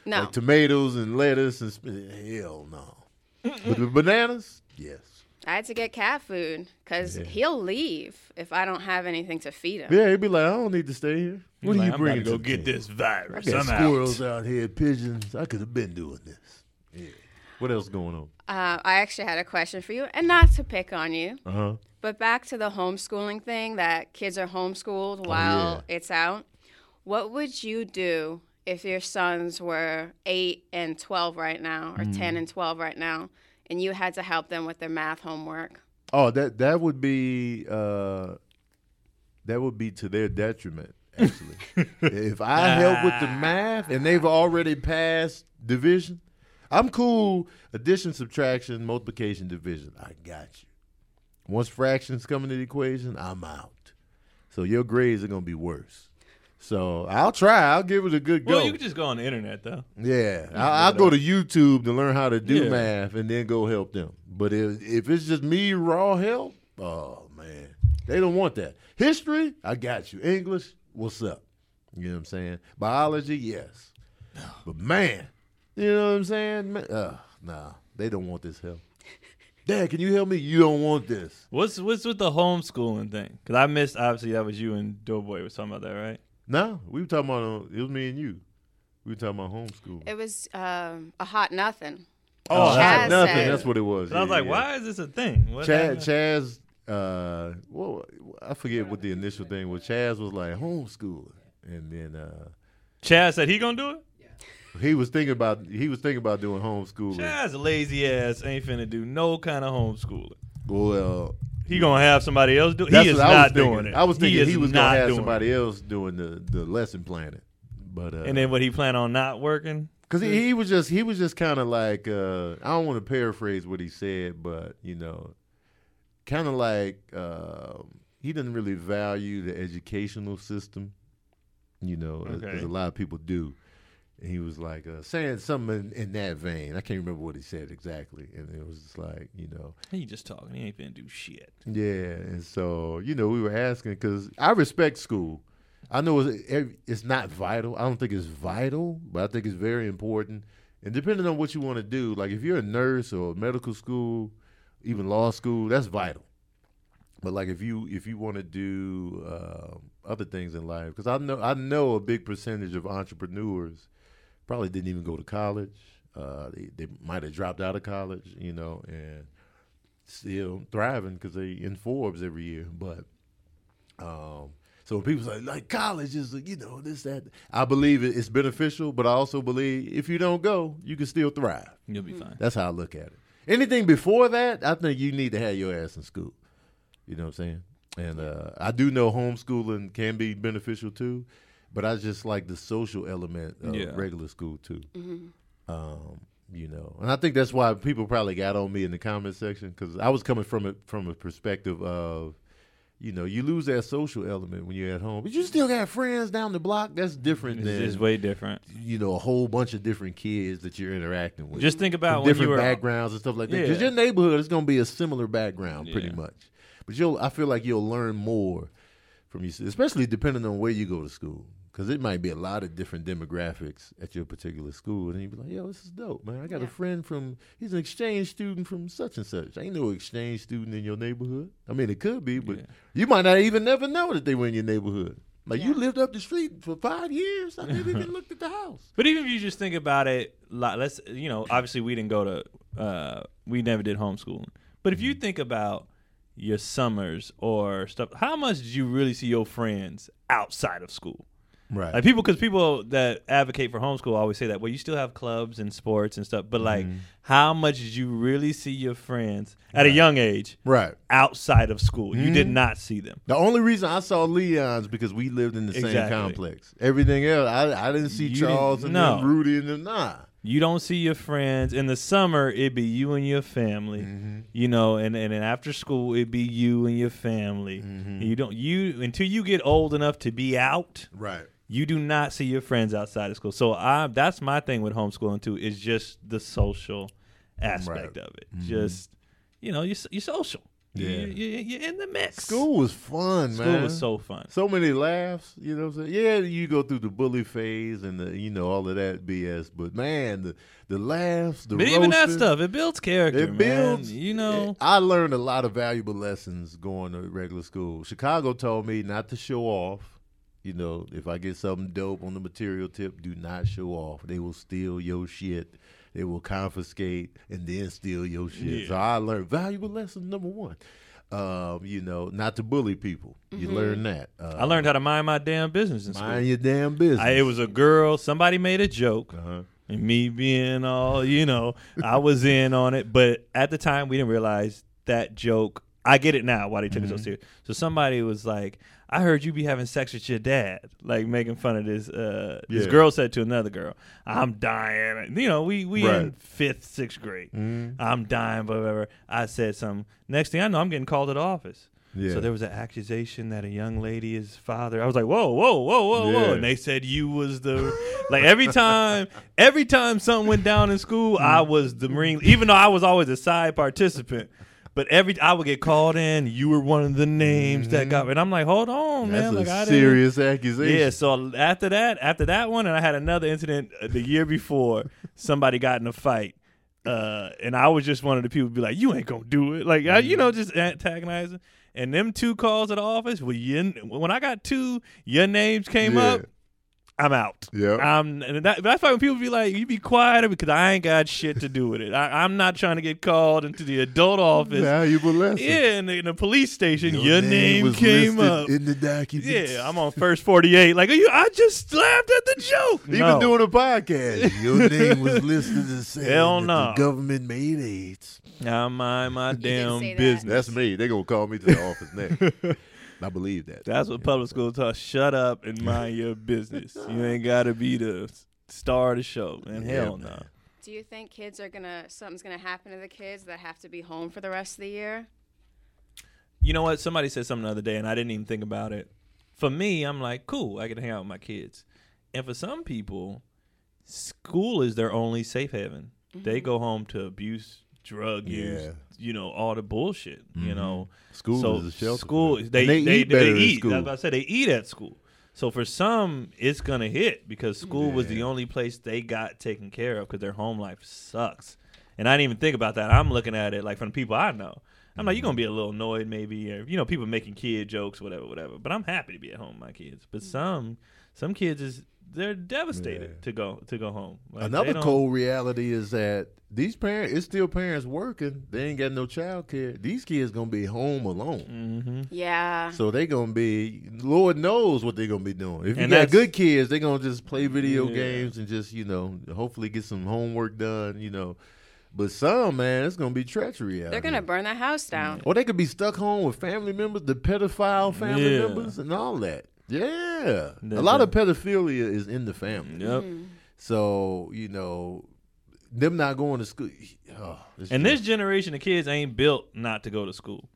No, Like tomatoes and lettuce and sp- hell no. but the bananas, yes. I had to get cat food because Yeah. he'll leave if I don't have anything to feed him. Yeah, he'd be like, I don't need to stay here. What Like, are you I'm bringing? about to go get this virus. I got I'm squirrels out. out here, pigeons. I could have been doing this. Yeah. What else going on? Uh, I actually had a question for you, and not to pick on you, Uh huh. but back to the homeschooling thing that kids are homeschooled while it's out. What would you do if your sons were 8 and 12 right now, or 10 and 12 right now, and you had to help them with their math homework? Oh, that that would be uh, that would be to their detriment. Actually, (laughs) if I help with the math and they've already passed division, I'm cool. Addition, subtraction, multiplication, division. I got you. Once fractions come into the equation, I'm out. So your grades are gonna be worse. So I'll try. I'll give it a good go. Well, you could just go on the internet though. Yeah, I, I'll go to YouTube to learn how to do Yeah. math and then go help them. But if if it's just me raw help, oh man, they don't want that. History, I got you. English, what's up? You know what I'm saying? Biology, yes. (sighs) But man, you know what I'm saying? Man, uh, nah, they don't want this help. (laughs) Dad, can you help me? You don't want this. What's what's with the homeschooling thing? Because I missed. Obviously, that was you and Doughboy was talking about that, right? No, we were talking about uh, it was me and you. We were talking about homeschool. It was um, a hot nothing. Oh, Chaz that's nothing. said- That's what it was. And I was like, yeah. why is this a thing? What Chad, happened? Chaz, uh, well, I forget what the initial thing was. Chaz was like homeschooling, and then uh, Chaz said he gonna do it. Yeah. He was thinking about he was thinking about doing homeschooling. Chaz lazy ass ain't finna do no kind of homeschooling. Well, He gonna have somebody else do. that's He is what I was not thinking. doing it. I was thinking he, is was gonna have somebody else doing the the lesson planning, but uh. And then what he plan on not working? Because he, he was just he was just kind of like uh, I don't want to paraphrase what he said, but you know, kind of like uh, he doesn't really value the educational system, you know, as, as a lot of people do. And he was like uh, saying something in, in that vein. I can't remember what he said exactly, and it was just like you know, He just talking. He ain't finna do shit. yeah. And so you know, we were asking because I respect school. I know it's, it's not vital. I don't think it's vital, but I think it's very important. And depending on what you want to do, like if you're a nurse or medical school, even law school, that's vital. But like if you if you want to do uh, other things in life, because I know I know a big percentage of entrepreneurs probably didn't even go to college. Uh, they they might have dropped out of college, you know, and still thriving because they in Forbes every year. But um, so when people say like college is you know this that I believe it, it's beneficial, but I also believe if you don't go, you can still thrive. You'll be fine. That's how I look at it. Anything before that, I think you need to have your ass in school. You know what I'm saying? And uh, I do know homeschooling can be beneficial too, but I just like the social element of Yeah. regular school too. Um, you know, and I think that's why people probably got on me in the comment section because I was coming from it from a perspective of, you know, you lose that social element when you're at home, but you still got friends down the block. That's different It's than just way different. you know a whole bunch of different kids that you're interacting with Just think about from when you different were backgrounds and stuff like that. Because Yeah. your neighborhood is going to be a similar background, pretty Yeah. much. But you'll, I feel like you'll learn more from you, especially depending on where you go to school. Because it might be a lot of different demographics at your particular school, and you'd be like, "Yo, this is dope, man! I got a friend from he's an exchange student from such and such. Ain't no exchange student in your neighborhood. I mean, it could be, but Yeah. you might not even never know that they were in your neighborhood. Like you lived up the street for five years. I never even (laughs) looked at the house. But even if you just think about it, like, let's you know, obviously we didn't go to, uh, we never did homeschooling. But if you think about your summers or stuff, how much did you really see your friends outside of school? Right. Like people, because people that advocate for homeschool always say that. Well, you still have clubs and sports and stuff, but like, Mhm. how much did you really see your friends at a young age right. outside of school? You did Mhm. not see them. The only reason I saw Leon's because we lived in the same complex. Everything else, I, I didn't see You Charles didn't- and no. Rudy and them. Nah. You don't see your friends in the summer. It'd be you and your family, Mhm. you know, and and then after school it'd be you and your family. Mhm. You don't you until you get old enough to be out. Right. You do not see your friends outside of school. So I that's my thing with homeschooling too. Is just the social aspect Right. of it. Mhm. Just you know, you you're social. Yeah. You, you, you're in the mix. School was fun, School man. School was so fun. So many laughs, you know what I'm saying? Yeah, you go through the bully phase and the you know, all of that BS, but man, the the laughs, the But even that stuff, it builds character. It man. builds You know. I learned a lot of valuable lessons going to regular school. Chicago told me not to show off. You know, if I get something dope on the material tip, do not show off. They will steal your shit. They will confiscate and then steal your shit. Yeah. So I learned valuable lesson number one. Um, you know, not to bully people. You learn that. Uh, I learned how to mind my damn business in school. mind your damn business. I, it was a girl. Somebody made a joke, uh-huh. and me being all, you know, I was in on it. But at the time, we didn't realize that joke. I get it now why they took it so Mm-hmm. serious. So somebody was like, "I heard you be having sex with your dad," like making fun of this. Uh, This girl said to another girl, "I'm dying." You know, we we in fifth, sixth grade. Mhm. I'm dying, but whatever. I said something. Next thing I know, I'm getting called to the office. Yeah. So there was an accusation that a young lady is father. I was like, whoa, whoa, whoa, whoa, whoa. And they said you was the like every time every time something went down in school, Mm. I was the ring even though I was always a side participant. But every I would get called in, you were one of the names that got and I'm like, hold on, Mm-hmm. That's man. a Like I serious accusation. yeah, so after that, after that one, and I had another incident uh, the year before. (laughs) Somebody got in a fight, uh, and I was just one of the people be like, "You ain't gonna do it," like I, you know, just antagonizing. And them two calls at the office, when, you, when I got two, your names came Yeah. up. I'm out. Yeah. I'm, and that, that's why when people be like, "You be quiet," because I ain't got shit to do with it. I, I'm not trying to get called into the adult office. Valuable lesson. Yeah, in the, in the police station, your, name, was came up. in the documents. Yeah, I'm on first 48. Like, you, I just laughed at the joke. Even No. doing a podcast, your (laughs) name was listed as saying Hell no. the government made AIDS. I mind my damn say that. business. That's me. They gonna call me to the office next. (laughs) I believe that. That's what public school taught. Shut up and (laughs) mind your business. You ain't got to be the star of the show, man. Yeah, Hell no. man. Do you think kids are gonna something's gonna happen to the kids that have to be home for the rest of the year? You know what? Somebody said something the other day, and I didn't even think about it. For me, I'm like, cool. I can hang out with my kids. And for some people, school is their only safe haven. They mm-hmm. go home to abuse, drug use, Yeah. you know, all the bullshit. You Mhm. know, School so is a shelter. School, they they, they, eat they, better eat. school. That's what I said. They eat at school. So for some, it's gonna hit because school was the only place they got taken care of because their home life sucks. And I didn't even think about that. I'm looking at it like from the people I know. I'm like, you're gonna be a little annoyed maybe, or you know, people making kid jokes, whatever, whatever. But I'm happy to be at home with my kids. But some some kids is they're devastated Yeah. to go to go home. Like, Another don't- cold reality is that these parents, it's still parents working. They ain't got no child care. These kids gonna be home alone. Mhm. Yeah. So they gonna be, Lord knows what they gonna be doing. If you And got good kids, they gonna just play video Yeah. games and just you know, hopefully get some homework done. You know, but some man, it's gonna be treachery out They're gonna here. burn the house down. Or they could be stuck home with family members, the pedophile family Yeah. members, and all that. Yeah, The- a lot the- of pedophilia is in the family. Yep. Mm. So you know, them not going to school. Oh, And just- this generation of kids ain't built not to go to school.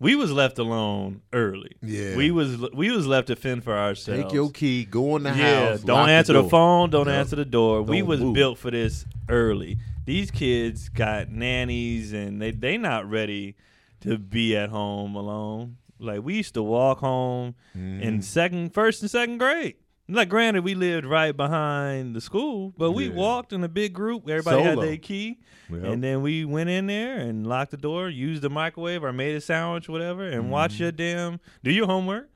We was left alone early. Yeah. We was we was left to fend for ourselves. take your key, go in the yeah, house. don't lock answer the, door. phone, don't Yep. answer the door. we Don't was move. built for this early. These kids got nannies and they they not ready to be at home alone. Like we used to walk home in Mhm. second, first and second grade. Like, granted, we lived right behind the school, but we Yeah. walked in a big group. Everybody had their key, Yep. and then we went in there and locked the door, used the microwave, or made a sandwich, whatever, and watch Mm-hmm. your damn do your homework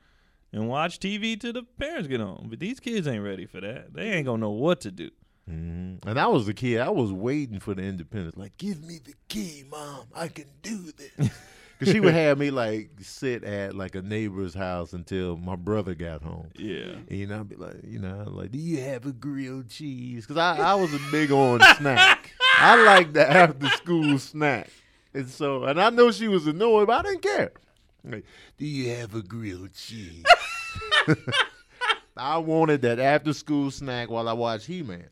and watch TV till the parents get home. But these kids ain't ready for that. They ain't gonna know what to do. Mhm. And I was the kid. I was waiting for the independence. Like, give me the key, mom. I can do this. (laughs) Cause she would (laughs) have me like sit at like a neighbor's house until my brother got home. Yeah. And, you know, I'd be like, you know, like, do you have a grilled cheese? Because I, I was a big on snack. I like the after school snack. And so, and I know she was annoyed, but I didn't care. Like, do you have a grilled cheese? (laughs) I wanted that after school snack while I watched He Man.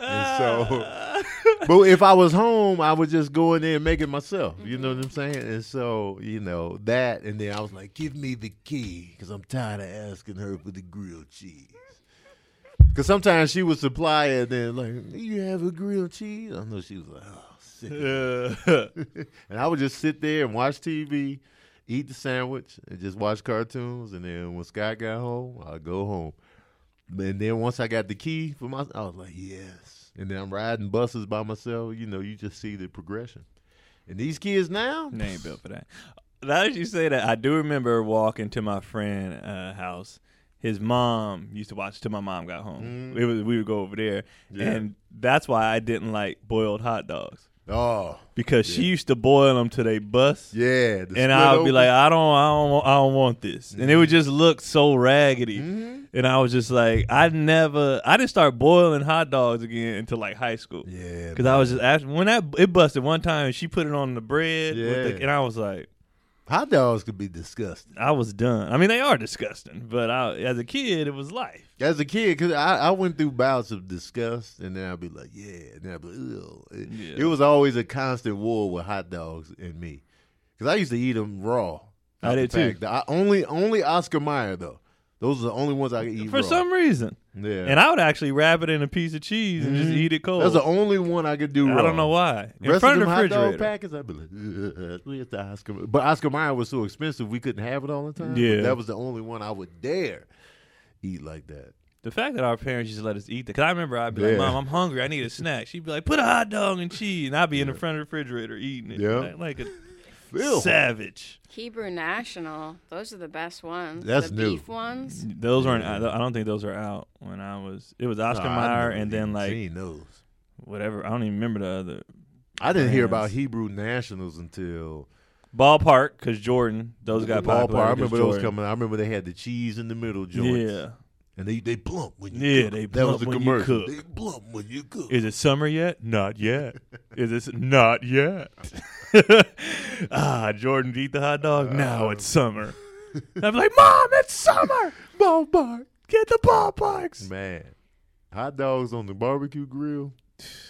And so, ah. but if I was home, I would just go in there and make it myself. You know mm-hmm. what I'm saying? And so, you know, that, and then I was like, give me the key because I'm tired of asking her for the grilled cheese. Because sometimes she would supply it, and then, like, you have a grilled cheese? I know she was like, oh, sick. (laughs) and I would just sit there and watch TV, eat the sandwich, and just watch cartoons. And then when Scott got home, I'd go home. And then once I got the key for my, I was like, yes. And then I'm riding buses by myself. You know, you just see the progression. And these kids now, They ain't built for that. (laughs) Now that you say that, I do remember walking to my friend uh, house. His mom used to watch till my mom got home. It was we would go over there, Yeah. and that's why I didn't like boiled hot dogs oh because she used to boil them till they bust. yeah, the and I would be like, I don't, I don't, want- I don't want this, and it would just look so raggedy. Mhm. And I was just like, I never, I didn't start boiling hot dogs again until like high school. yeah, Because I was just after when that it busted one time, she put it on the bread, with the, Yeah. and I was like, hot dogs could be disgusting. I was done. I mean, they are disgusting, but I, as a kid, it was life. As a kid, cause I, I went through bouts of disgust, and then I'd be like, yeah, and then I'd be like, Ew. It, Yeah. it was always a constant war with hot dogs and me, because I used to eat them raw. I did too. The- I, only only Oscar Mayer though. Those are the only ones I could eat For raw. some reason, yeah, and I would actually wrap it in a piece of cheese and just Mhm. eat it cold. that's the only one I could do. I raw. don't know why. In Rest front of of them the hot dog refrigerator. packets, I'd be like, "Ugh, where's the Oscar? But Oscar Mayer was so expensive, we couldn't have it all the time. But Yeah. that was the only one I would dare eat like that. The fact that our parents used to let us eat that, because I remember I'd be like, "Mom, I'm hungry. I need a snack." She'd be like, "Put a hot dog and cheese," and I'd be in the front of the refrigerator eating it, Yeah. like, like a (laughs) Phil. savage. Hebrew National, those are the best ones. That's the new. beef ones. Those weren't. I I don't think those are out when I was. It was Oscar Nah, I Mayer, and then like seen those. whatever. I don't even remember the other I didn't hear about. Hebrew Nationals until ballpark because Jordan. Those got popular. ballpark. I remember those Jordan. coming. I remember they had the cheese in the middle joints. Yeah. and they they plump when you Yeah, cook. they that was plump the when you commercial. cook. They plump when you cook. Is it summer yet? Not yet. (laughs) Is it not yet? (laughs) ah, Jordan eat the hot dog. now it's summer. (laughs) I'm like, Mom, it's summer. Ballpark. Get the ballparks. Man, hot dogs on the barbecue grill,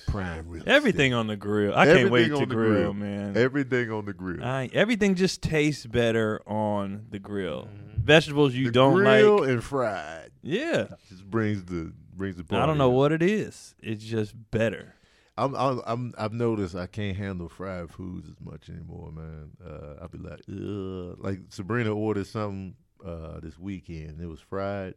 prime rib. Everything on the grill. I can't wait to grill, grill. man. Everything on the grill. I, everything just tastes better on the grill. Vegetables you Mm-hmm. the don't grill like. and fried Yeah. just brings the brings the. I don't know up. what it is. It's just better. I'm, I'm, I'm, I've noticed I can't handle fried foods as much anymore, man. Uh, I'll be like, Ugh. like Sabrina ordered something uh, this weekend. It was fried.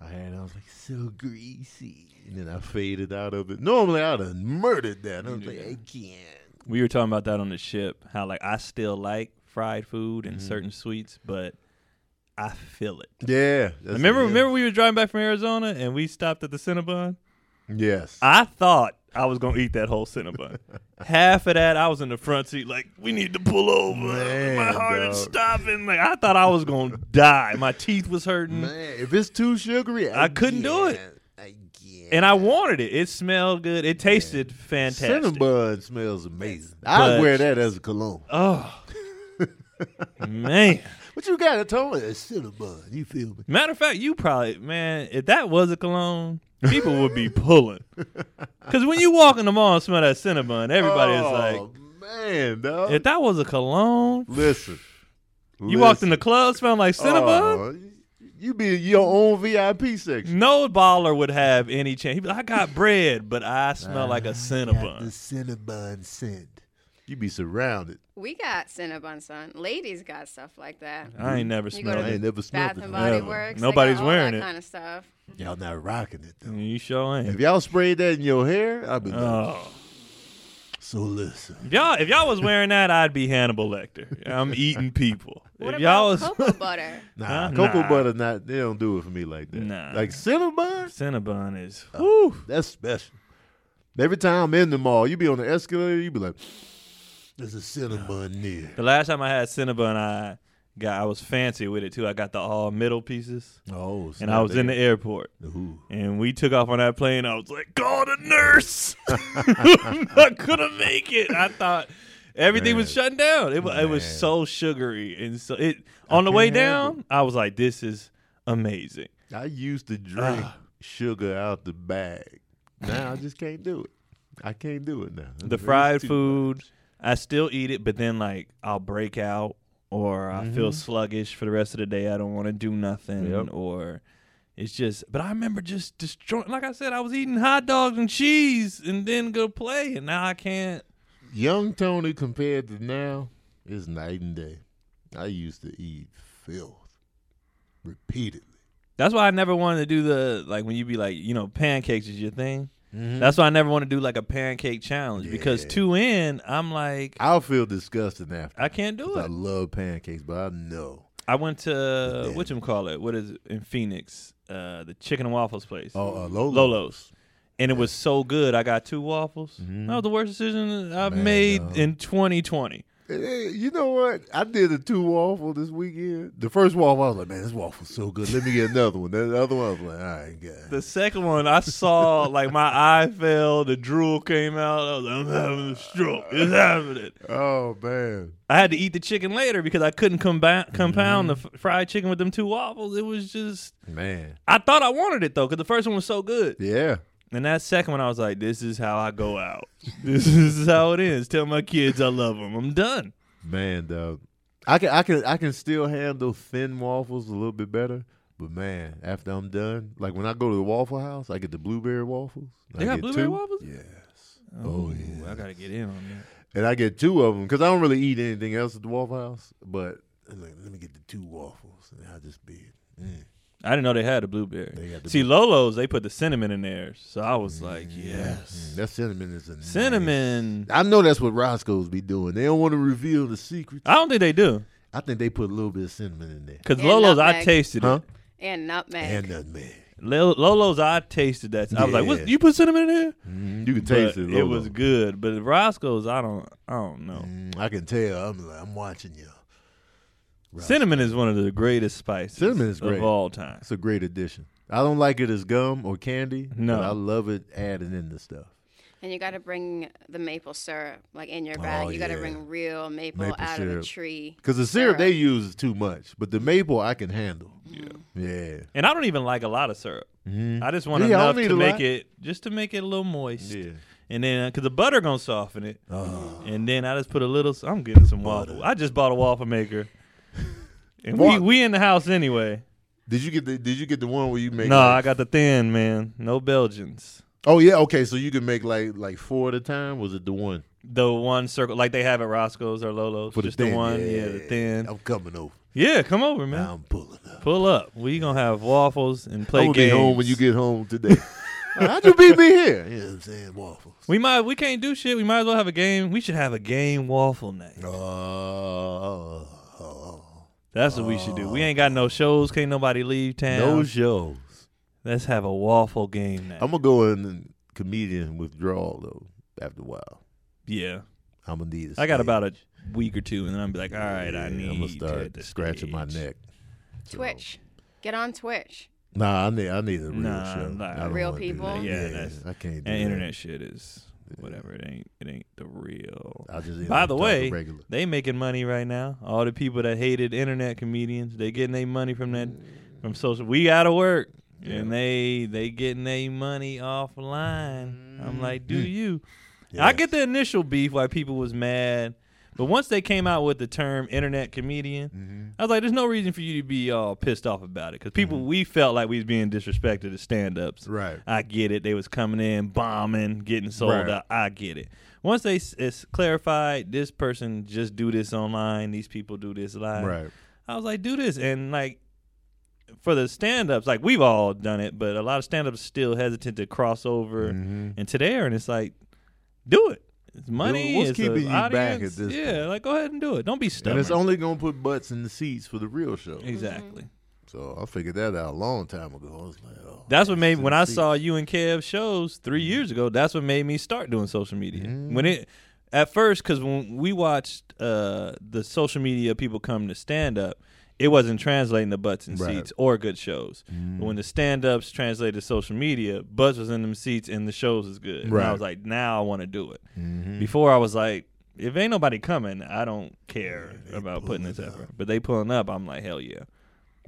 I had, I was like, so greasy, and then I faded out of it. Normally, I'd have murdered that. I was like, I can't. We were talking about that on the ship. How like I still like fried food and Mhm. certain sweets, but I feel it. Yeah, remember, yeah. remember we were driving back from Arizona and we stopped at the Cinnabon. Yes, I thought I was gonna eat that whole Cinnabon. (laughs) Half of that, I was in the front seat, like we need to pull over. Man, My heart is stopping. Like I thought I was gonna die. My teeth was hurting, man. If it's too sugary, I, I couldn't do it. I and I wanted it. It smelled good. It tasted fantastic. Cinnabon smells amazing. I'd wear that as a cologne. Oh (laughs) man. But you got to tell it it's Cinnabon. You feel me? Matter of fact, you probably man, if that was a cologne, people would be pulling. (laughs) Because when you walk in the mall and smell that Cinnabon, everybody is oh, like, oh, man, dog. if that was a cologne, Listen. you walked in the club smelling like Cinnabon. Oh, you be in your own VIP section. No baller would have any chance. He'd be like, I got bread, but I (laughs) smell like a Got the Cinnabon. Cinnabon scent. You be surrounded. We got Cinnabon, son. Ladies got stuff like that. I ain't never smelled to I it. ain't never smelled Bath it. and Body Never. Works. Nobody's they got all wearing that it. kind of stuff. Y'all not rocking it though. You sure ain't. If y'all sprayed that in your hair, I'd be like, Oh. so listen. If y'all if y'all was wearing that, I'd be Hannibal Lecter. I'm eating people. (laughs) What if y'all about was cocoa (laughs) butter? Nah, Huh? cocoa Nah. butter not they don't do it for me like that. Nah. Like Cinnabon, Cinnabon is Oh. whew. that's special. Every time I'm in the mall, you be on the escalator, you be like, There's a Cinnabon near. The last time I had Cinnabon, I got I was fancy with it too. I got the all middle pieces, Oh, and I was in the airport. Ooh. And we took off on that plane. I was like, call the nurse. I'm not gonna make it. I thought everything was Man. shutting down. It, wa- it was so sugary and so it on the way can't down. I was like, this is amazing. I used to drink Ah. sugar out the bag. Now I just can't do it. I can't do it now. The It's fried too food, much. I still eat it, but then like I'll break out or I feel Mhm. sluggish for the rest of the day. I don't want to do nothing Yep. or. It's just, but I remember just destroying. Like I said, I was eating hot dogs and cheese, and then go play, and now I can't. Young Tony compared to now is night and day. I used to eat filth repeatedly. That's why I never wanted to do the like when you be like, you know, pancakes is your thing. Mm-hmm. That's why I never want to do like a pancake challenge because two in, I'm like, I'll feel disgusting after. I can't do it. I love pancakes, but I know. I went to Yeah. what you call it? What is it in Phoenix? Uh, the chicken and waffles place. Oh, uh, Lolo's. Lolo's. And it was so good. I got two waffles. Mhm. That was the worst decision I've Man, made dog. in 2020. You know what? I did a two waffle this weekend. The first waffle, I was like, man, this waffle's so good. Let me get another one. Then the other one, I was like, all right, God. The second one, I saw like my eye fell, the drool came out. I was like, I'm having a stroke. It's happening. Oh, man. I had to eat the chicken later because I couldn't comba- mm-hmm. compound the f- fried chicken with them two waffles. It was just, Man. I thought I wanted it though because the first one was so good. Yeah. And that second one, I was like, this is how I go out. (laughs) this is how it is. Tell my kids I love them. I'm done. Man, dog. I can I can I can still handle thin waffles a little bit better. But man, after I'm done, like when I go to the Waffle House, I get the blueberry waffles. They I got get blueberry two. waffles? Yes. Oh, yeah. I got to get in on that. And I get two of them because I don't really eat anything else at the Waffle House. But I'm like, let me get the two waffles, and I'll just be. Mm. I didn't know they had a blueberry. They got the See, Lolo's, they put the cinnamon in there. So I was like, yes. Mm, that cinnamon is a nice- Cinnamon. I know that's what Roscoe's be doing. They don't want to reveal the secrets. I don't think they do. I think they put a little bit of cinnamon in there. Because And Lolo's, I nutmeg. tasted Huh? it. And nutmeg. And nutmeg. Lil- Lolo's, I tasted that. I was like, Yeah. what? You put cinnamon in there? Mm, you can taste But it. It Lolo. was good. But Roscoe's, I don't, I don't know. Mm, I can tell. I'm like, I'm watching you. Roscoe. Cinnamon is one of the greatest spices Cinnamon is great. of all time. It's a great addition. I don't like it as gum or candy. No. but I love it added in the stuff. And you got to bring the maple syrup, like in your bag. Oh, you got to yeah. bring real maple, Maple out of syrup. a tree. Because the syrup Syrup. they use is too much, but the maple I can handle. Yeah. Yeah. And I don't even like a lot of syrup. Mhm. I just want Yeah, I enough don't need to a make lot. it, just to make it a little moist. Yeah. And then, because the butter gonna soften it. Oh. And then I just put a little. I'm getting some Butter. waffle. I just bought a waffle maker. (laughs) And we we in the house anyway. Did you get the Did you get the one where you make? No, like- I got the thin man. No Belgians. Oh yeah. Okay, so you can make like like four at a time. Was it the one The one circle like they have at Roscoe's or Lolo's. for just the the, one. Yeah. the thin. I'm coming over. Yeah, come over, man. I'm pulling up. Pull up. We gonna have waffles and play I'm games. be home when you get home today. (laughs) How'd you beat me here? You know what I'm saying? Waffles. We might. We can't do shit. We might as well have a game. We should have a game waffle night. Oh, That's what we should do. We oh. ain't got no shows. Can't nobody leave town. no shows. Let's have a waffle game now. I'm gonna go in and comedian withdrawal though. After a while, yeah. I'm gonna need. a I got stage. about a week or two, and then I'm be like, all right, I need. I'm gonna start hit the scratching my neck. So- Twitch. Get on Twitch. Nah, I need. I need a real Nah, show. nah. I don't Real wanna do people? that. Yeah, Yeah, that's- I can't. Do And that. internet shit is whatever. It ain't. It ain't the real. I just. By the way, regular. they making money right now. All the people that hated internet comedians, they getting their money from that from social. We gotta work, and they they getting their money offline. I'm like, do Mhm. you? Yeah. I get the initial beef why people was mad, but once they came out with the term internet comedian, Mhm. I was like, there's no reason for you to be all pissed off about it because people Mhm. we felt like we was being disrespected as stand-ups. Right. I get it. They was coming in bombing, getting sold Right. out. I get it. Once they it's clarified, this person just do this online. These people do this live. Right. I was like, do this, and like for the stand-ups, like we've all done it, but a lot of stand-ups still hesitant to cross over Mhm. into there, and it's like, do it. It's money. what's it's a keeping you back audience. at this Yeah, point? like go ahead and do it. Don't be stubborn. And it's only gonna put butts in the seats for the real show. exactly. So I figured that out a long time ago. I was like, oh, That's what made butts when I seats. saw you and Kev shows three years ago. That's what made me start doing social media. Mm. When it at first because when we watched uh, the social media people come to stand up, it wasn't translating the butts and Right. seats or good shows. Mm-hmm. But when the stand ups translated to social media, butts was in them seats and the shows was good. And I was like, now I want to do it. Mhm. Before I was like, if ain't nobody coming, I don't care they about putting this effort. But they pulling up, I'm like, hell yeah.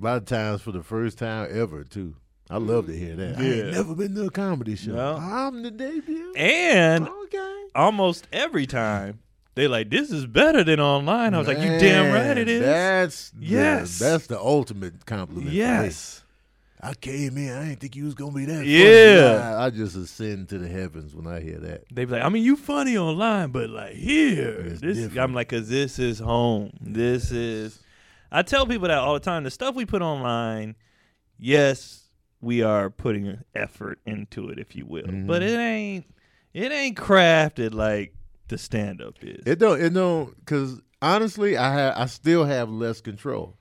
A lot of times for the first time ever too. I love to hear that. I Yeah. ain't never been to a comedy show. No. I'm the debut. And okay. almost every time they like, this is better than online. I was like, you damn right it is. Man. That's the- Yes. that's the ultimate compliment. yes. I came in. I didn't think you was gonna be that. funny. Yeah. I, I just ascend to the heavens when I hear that. They be like, I mean, you funny online, but like here, It's this. different. I'm like, cause this is home. This is. I tell people that all the time. The stuff we put online, yes, we are putting effort into it, if you will, Mhm. but it ain't. It ain't crafted like the stand up is. It don't. It don't. Because honestly, I have. I still have less control.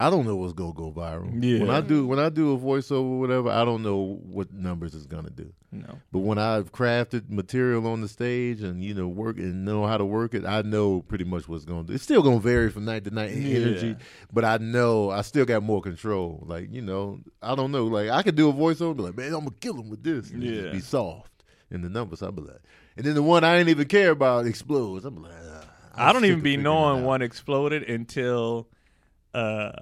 I don't know what's gonna go viral. Yeah. When I do when I do a voiceover, or whatever, I don't know what numbers it's gonna do. no. But when I've crafted material on the stage and you know work and know how to work it, I know pretty much what's going to do. It's still going to vary from night to night in Yeah. energy, but I know I still got more control. Like you know, I don't know. Like I could do a voiceover, be like, man, I'm gonna kill him with this. And it just Yeah. be soft in the numbers. I'll be like, and then the one I didn't even care about explodes. I'm like, ah, I don't even be knowing one exploded until uh,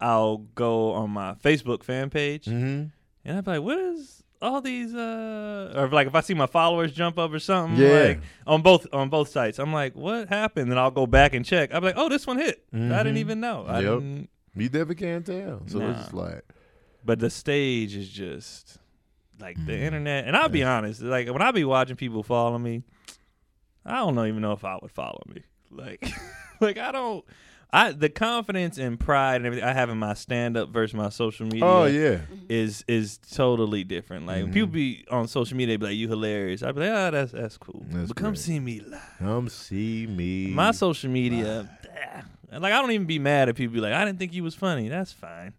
I'll go on my Facebook fan page Mhm. and I'd be like, "What is all these?" Uh, or like if I see my followers jump up or something, Yeah. like on both on both sites, I'm like, "What happened?" And I'll go back and check. I'm like, "Oh, this one hit. I didn't Mhm. even know." I Yep. didn't. You never can tell. So Nah. it's like, But the stage is just like the Mhm. internet. And I'll be honest, like when I be watching people follow me, I don't know, even know if I would follow me. Like, (laughs) like I don't. I the confidence and pride and everything I have in my stand up versus my social media. oh yeah, Is is totally different. Like when Mhm. people be on social media, they be like, "You hilarious." I'd be like, "Ah, that's that's cool." That's but come great. see me live. come see me. My social media, ah, like I don't even be mad at people. Be like, "I didn't think you was funny." That's fine.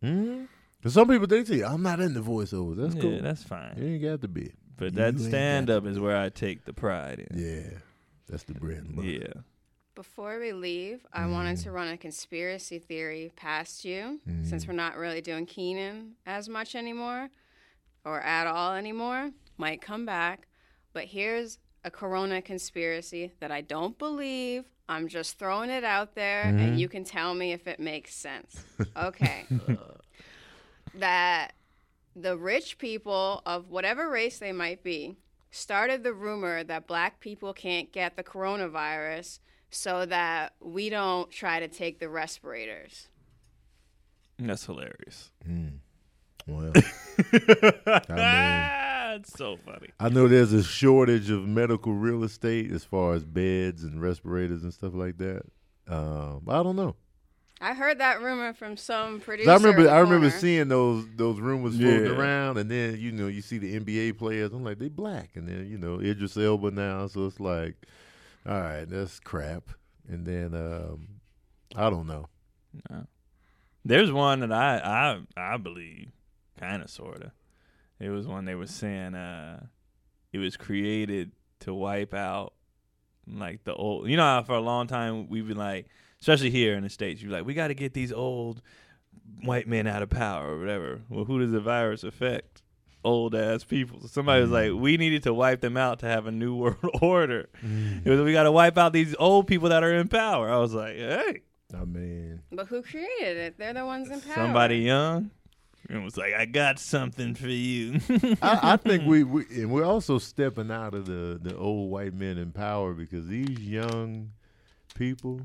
Hmm some people they say I'm not into voiceovers. That's yeah, cool. that's fine. You ain't got to be. But You that stand up is where I take the pride in. Yeah, that's the bread and butter. Yeah. Before we leave, I wanted to run a conspiracy theory past you, since we're not really doing Keenan as much anymore, or at all anymore. Might come back, but here's a Corona conspiracy that I don't believe. I'm just throwing it out there, and you can tell me if it makes sense. Okay. (laughs) that the rich people of whatever race they might be started the rumor that black people can't get the coronavirus so that we don't try to take the respirators. That's hilarious. Well, (laughs) Ah, it's so funny. I know there's a shortage of medical real estate as far as beds and respirators and stuff like that. Um, I don't know. I heard that rumor from some producer. I remember, I remember seeing those those rumors floating Yeah. around, and then you know you see the NBA players. I'm like, they black, and then you know Idris Elba now, so it's like, all right, that's crap. And then um, I don't know. There's one that I I I believe, kind of sorta. It was one they were saying uh, it was created to wipe out like the old. You know, how for a long time we've been like, especially here in the states, you're like, we got to get these old white men out of power or whatever. Well, who does the virus affect? Old ass people. So somebody was like, mm. we needed to wipe them out to have a new (laughs) world (laughs) order. Mm. It was we got to wipe out these old people that are in power. I was like, hey, I mean, But who created it? They're the ones in power. somebody young. And was like, I got something for you. I, I think we, (laughs) we and we're also stepping out of the the old white men in power because these young people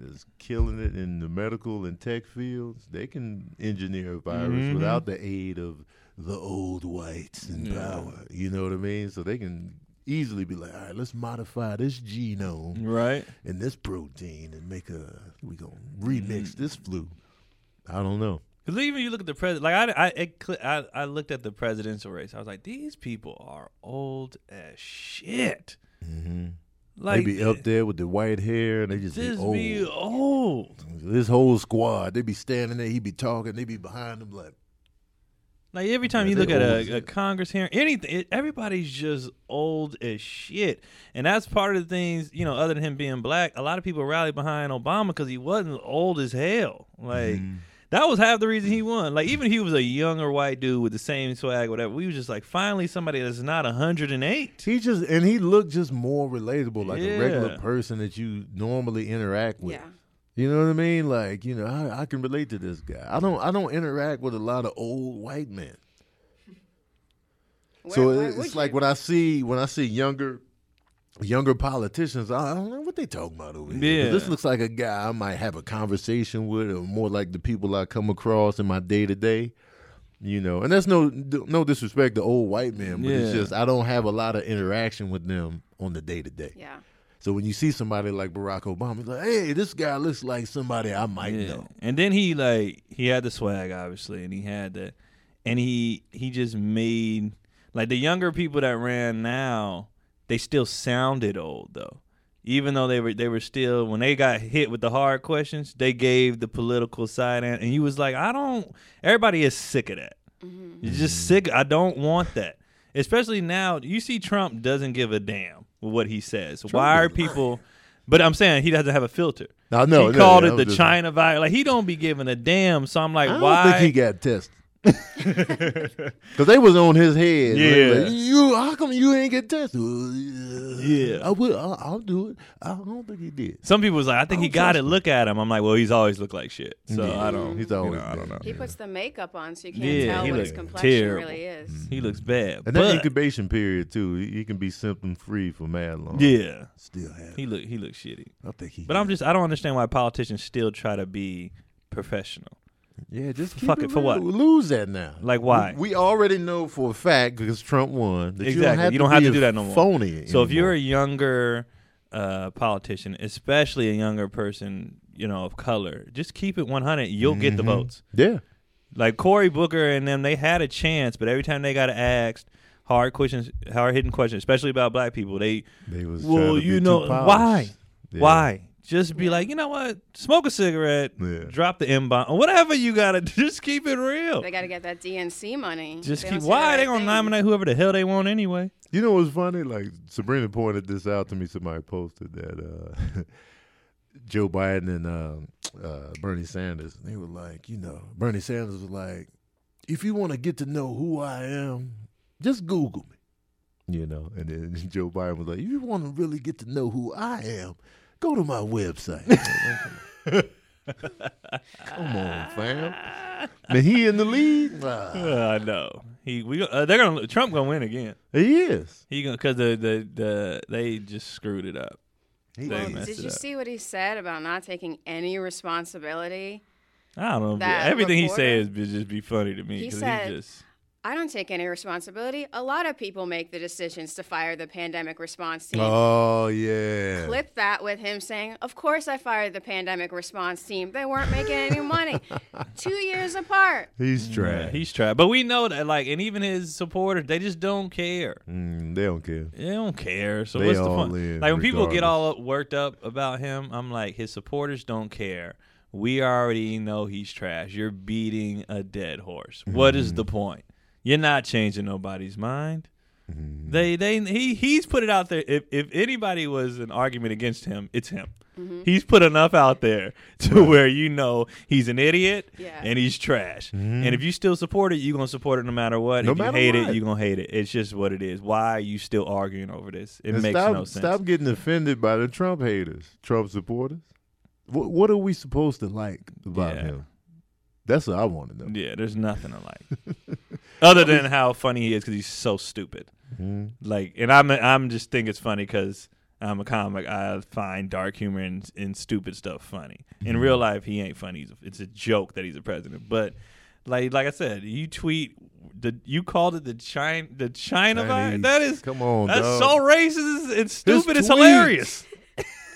is killing it in the medical and tech fields. They can engineer a virus Mhm. without the aid of the old whites in Yeah. power. You know what I mean? So they can easily be like, all right, let's modify this genome right? and this protein and make a we gonna remix Mm. this flu. I don't know. Because even you look at the president, like I, I, it, I, I looked at the presidential race. I was like, these people are old as shit. Mm-hmm. Like they be up there with the white hair and they just, Just be old. be old. This whole squad, they be standing there, he be talking, they be behind him like, Like every time Yeah, you look at a, a. Congress hearing, anything, it, everybody's just old as shit, and that's part of the things. You know, other than him being black, a lot of people rally behind Obama because he wasn't old as hell. Like Mm-hmm. That was half the reason he won. Like even if he was a younger white dude with the same swag, whatever, we was just like finally somebody that's not hundred and eight. He just and he looked just more relatable, like a regular person that you normally interact with. Yeah. You know what I mean? Like, you know, I, I can relate to this guy. I don't I don't interact with a lot of old white men. Where- so why it's would like you? when I see when I see younger younger politicians, I I don't know what they talking about over here. Yeah. This looks like a guy I might have a conversation with, or more like the people I come across in my day to day. You know, and that's no no disrespect to old white men, but it's just I don't have a lot of interaction with them on the day to day. Yeah. So when you see somebody like Barack Obama, it's like, hey, this guy looks like somebody I might Yeah. know. And then he like he had the swag obviously, and he had the, and he he just made like the younger people that ran now, they still sounded old though. Even though they were they were still when they got hit with the hard questions, they gave the political side and, and he was like, I don't. Everybody is sick of that. Mm-hmm. You're just sick. I don't want that. Especially now, you see Trump doesn't give a damn with what he says. Why are doesn't. people? But I'm saying he doesn't have a filter. I know, he no, called yeah, it the just- China virus. Like he don't be giving a damn. So I'm like, I don't why? think he got tested. (laughs) Because they was on his head. Yeah. like, you, how come you ain't get tested? Yeah. I will. I'll, I'll do it. I don't think he did. Some people was like, I think I he got it. trust him. Look at him. I'm like, well, he's always looked like shit. So Yeah. I don't. He's you always know, I don't know. He Yeah. puts the makeup on so you can't Yeah, tell he what his looks complexion terrible. really is. He looks bad. And that but incubation period too, he, he can be symptom free for mad long. yeah, still have. he look he looks shitty. I think he. But I'm just I don't understand why politicians still try to be professional. Yeah, just keep fuck it, for what? Lose that now. Like why? We, we already know for a fact because Trump won. That Exactly. You don't have, You don't have be to do that no more. Phony. So if you're a younger uh, politician, especially a younger person, you know, of color, just keep it 100. You'll get the Mhm. votes. yeah, Like Cory Booker and them, they had a chance, but every time they got asked hard questions, hard hitting questions, especially about black people, they they was. Well, to you know, why? Yeah. why? Just be like, you know what? Smoke a cigarette, Yeah. drop the M bomb, or whatever you gotta. (laughs) Just keep it real. They got to get that DNC money. Just They keep. Why the they gonna nominate whoever the hell they want anyway? You know what's funny? Like Sabrina pointed this out to me. Somebody posted that uh, (laughs) Joe Biden and uh, uh, Bernie Sanders. They were like, you know, Bernie Sanders was like, if you want to get to know who I am, just Google me. You know, and then (laughs) Joe Biden was like, if you want to really get to know who I am, go to my website. (laughs) Come on, fam. And he in the lead. Ah, Uh, I know. He we uh, they're gonna Trump gonna win again. he is. He gonna because the, the the they just screwed it up. He They is. messed Did it you up. see what he said about not taking any responsibility? I don't know. That Everything he reporter? says be just be funny to me. He 'cause said- just I don't take any responsibility. A lot of people make the decisions to fire the pandemic response team. Oh yeah. Clip that with him saying, Of course I fired the pandemic response team. They weren't making any money. (laughs) Two years apart. He's yeah, trash. he's trash. But we know that like, and even his supporters, they just don't care. Mm, they don't care. They don't care. So They what's the all fun? in, Like when people get all worked up about him, I'm like, his supporters don't care. We already know he's trash. You're beating a dead horse. What is the point? You're not changing nobody's mind. Mm-hmm. They they he he's put it out there. If if anybody was an argument against him, it's him. He's put enough out there to where you know he's an idiot Yeah. and he's trash. And if you still support it, you're gonna support it no matter what. No if you hate what. it, you're gonna hate it. It's just what it is. Why are you still arguing over this? It And makes stop, no sense. Stop getting offended by the Trump haters, Trump supporters. What, what are we supposed to like about Yeah. him? That's what I want to know. Yeah, there's nothing to like, (laughs) other than how funny he is because he's so stupid. Mhm. Like, and I'm I'm just think it's funny because I'm a comic. I find dark humor and, and stupid stuff funny. In real life, he ain't funny. A, it's a joke that he's a president. But like like I said, you tweet the you called it the China the China virus. That is Come on, that's dog. so racist and stupid. It's tweets. hilarious.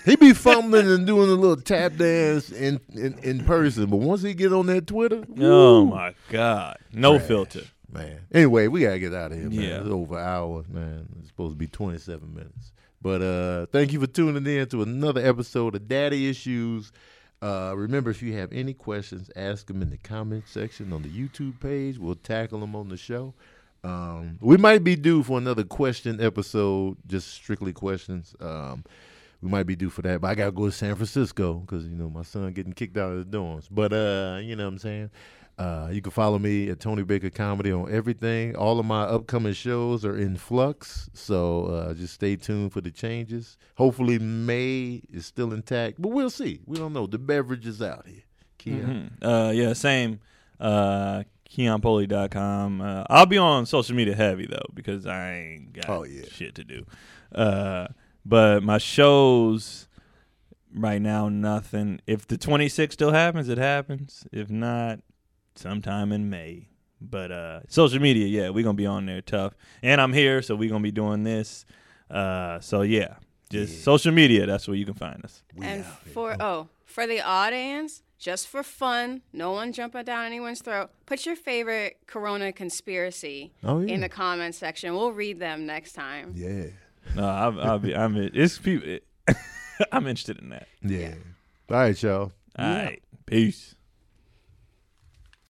He be fumbling and doing a little tap dance in, in, in person, but once he get on that Twitter, Oh woo, my god, no Trash. filter. Man. Anyway, we gotta get out of here, man. Yeah. It's over an hour, man. It's supposed to be twenty seven minutes. But uh thank you for tuning in to another episode of Daddy Issues. Uh, remember, if you have any questions, ask them in the comment section on the YouTube page. We'll tackle them on the show. Um, we might be due for another question episode, just strictly questions. Um, we might be due for that, but I gotta go to San Francisco because you know my son getting kicked out of the dorms. But uh, you know what I'm saying. Uh, you can follow me at Tony Baker Comedy on everything. All of my upcoming shows are in flux, so uh, just stay tuned for the changes. Hopefully, May is still intact, but we'll see. We don't know. The beverage is out here. Kia. Mhm. Uh, yeah, same. Uh, KeonPolee.com. Uh, I'll be on social media heavy though because I ain't got Oh, yeah. shit to do. Uh, but my shows right now, nothing. If the 26th still happens, it happens. If not, sometime in May. But uh, social media, yeah, we're gonna be on there tough. And I'm here, so we're gonna be doing this. Uh, so yeah, just Yeah. social media. That's where you can find us. We and out here. for oh, for the audience, just for fun, no one jumping down anyone's throat. Put your favorite Corona conspiracy Oh, yeah. in the comment section. We'll read them next time. yeah, No, I'll, I'll be. I'm. It's people. (laughs) I'm interested in that. yeah. All right, y'all. All right. Peace.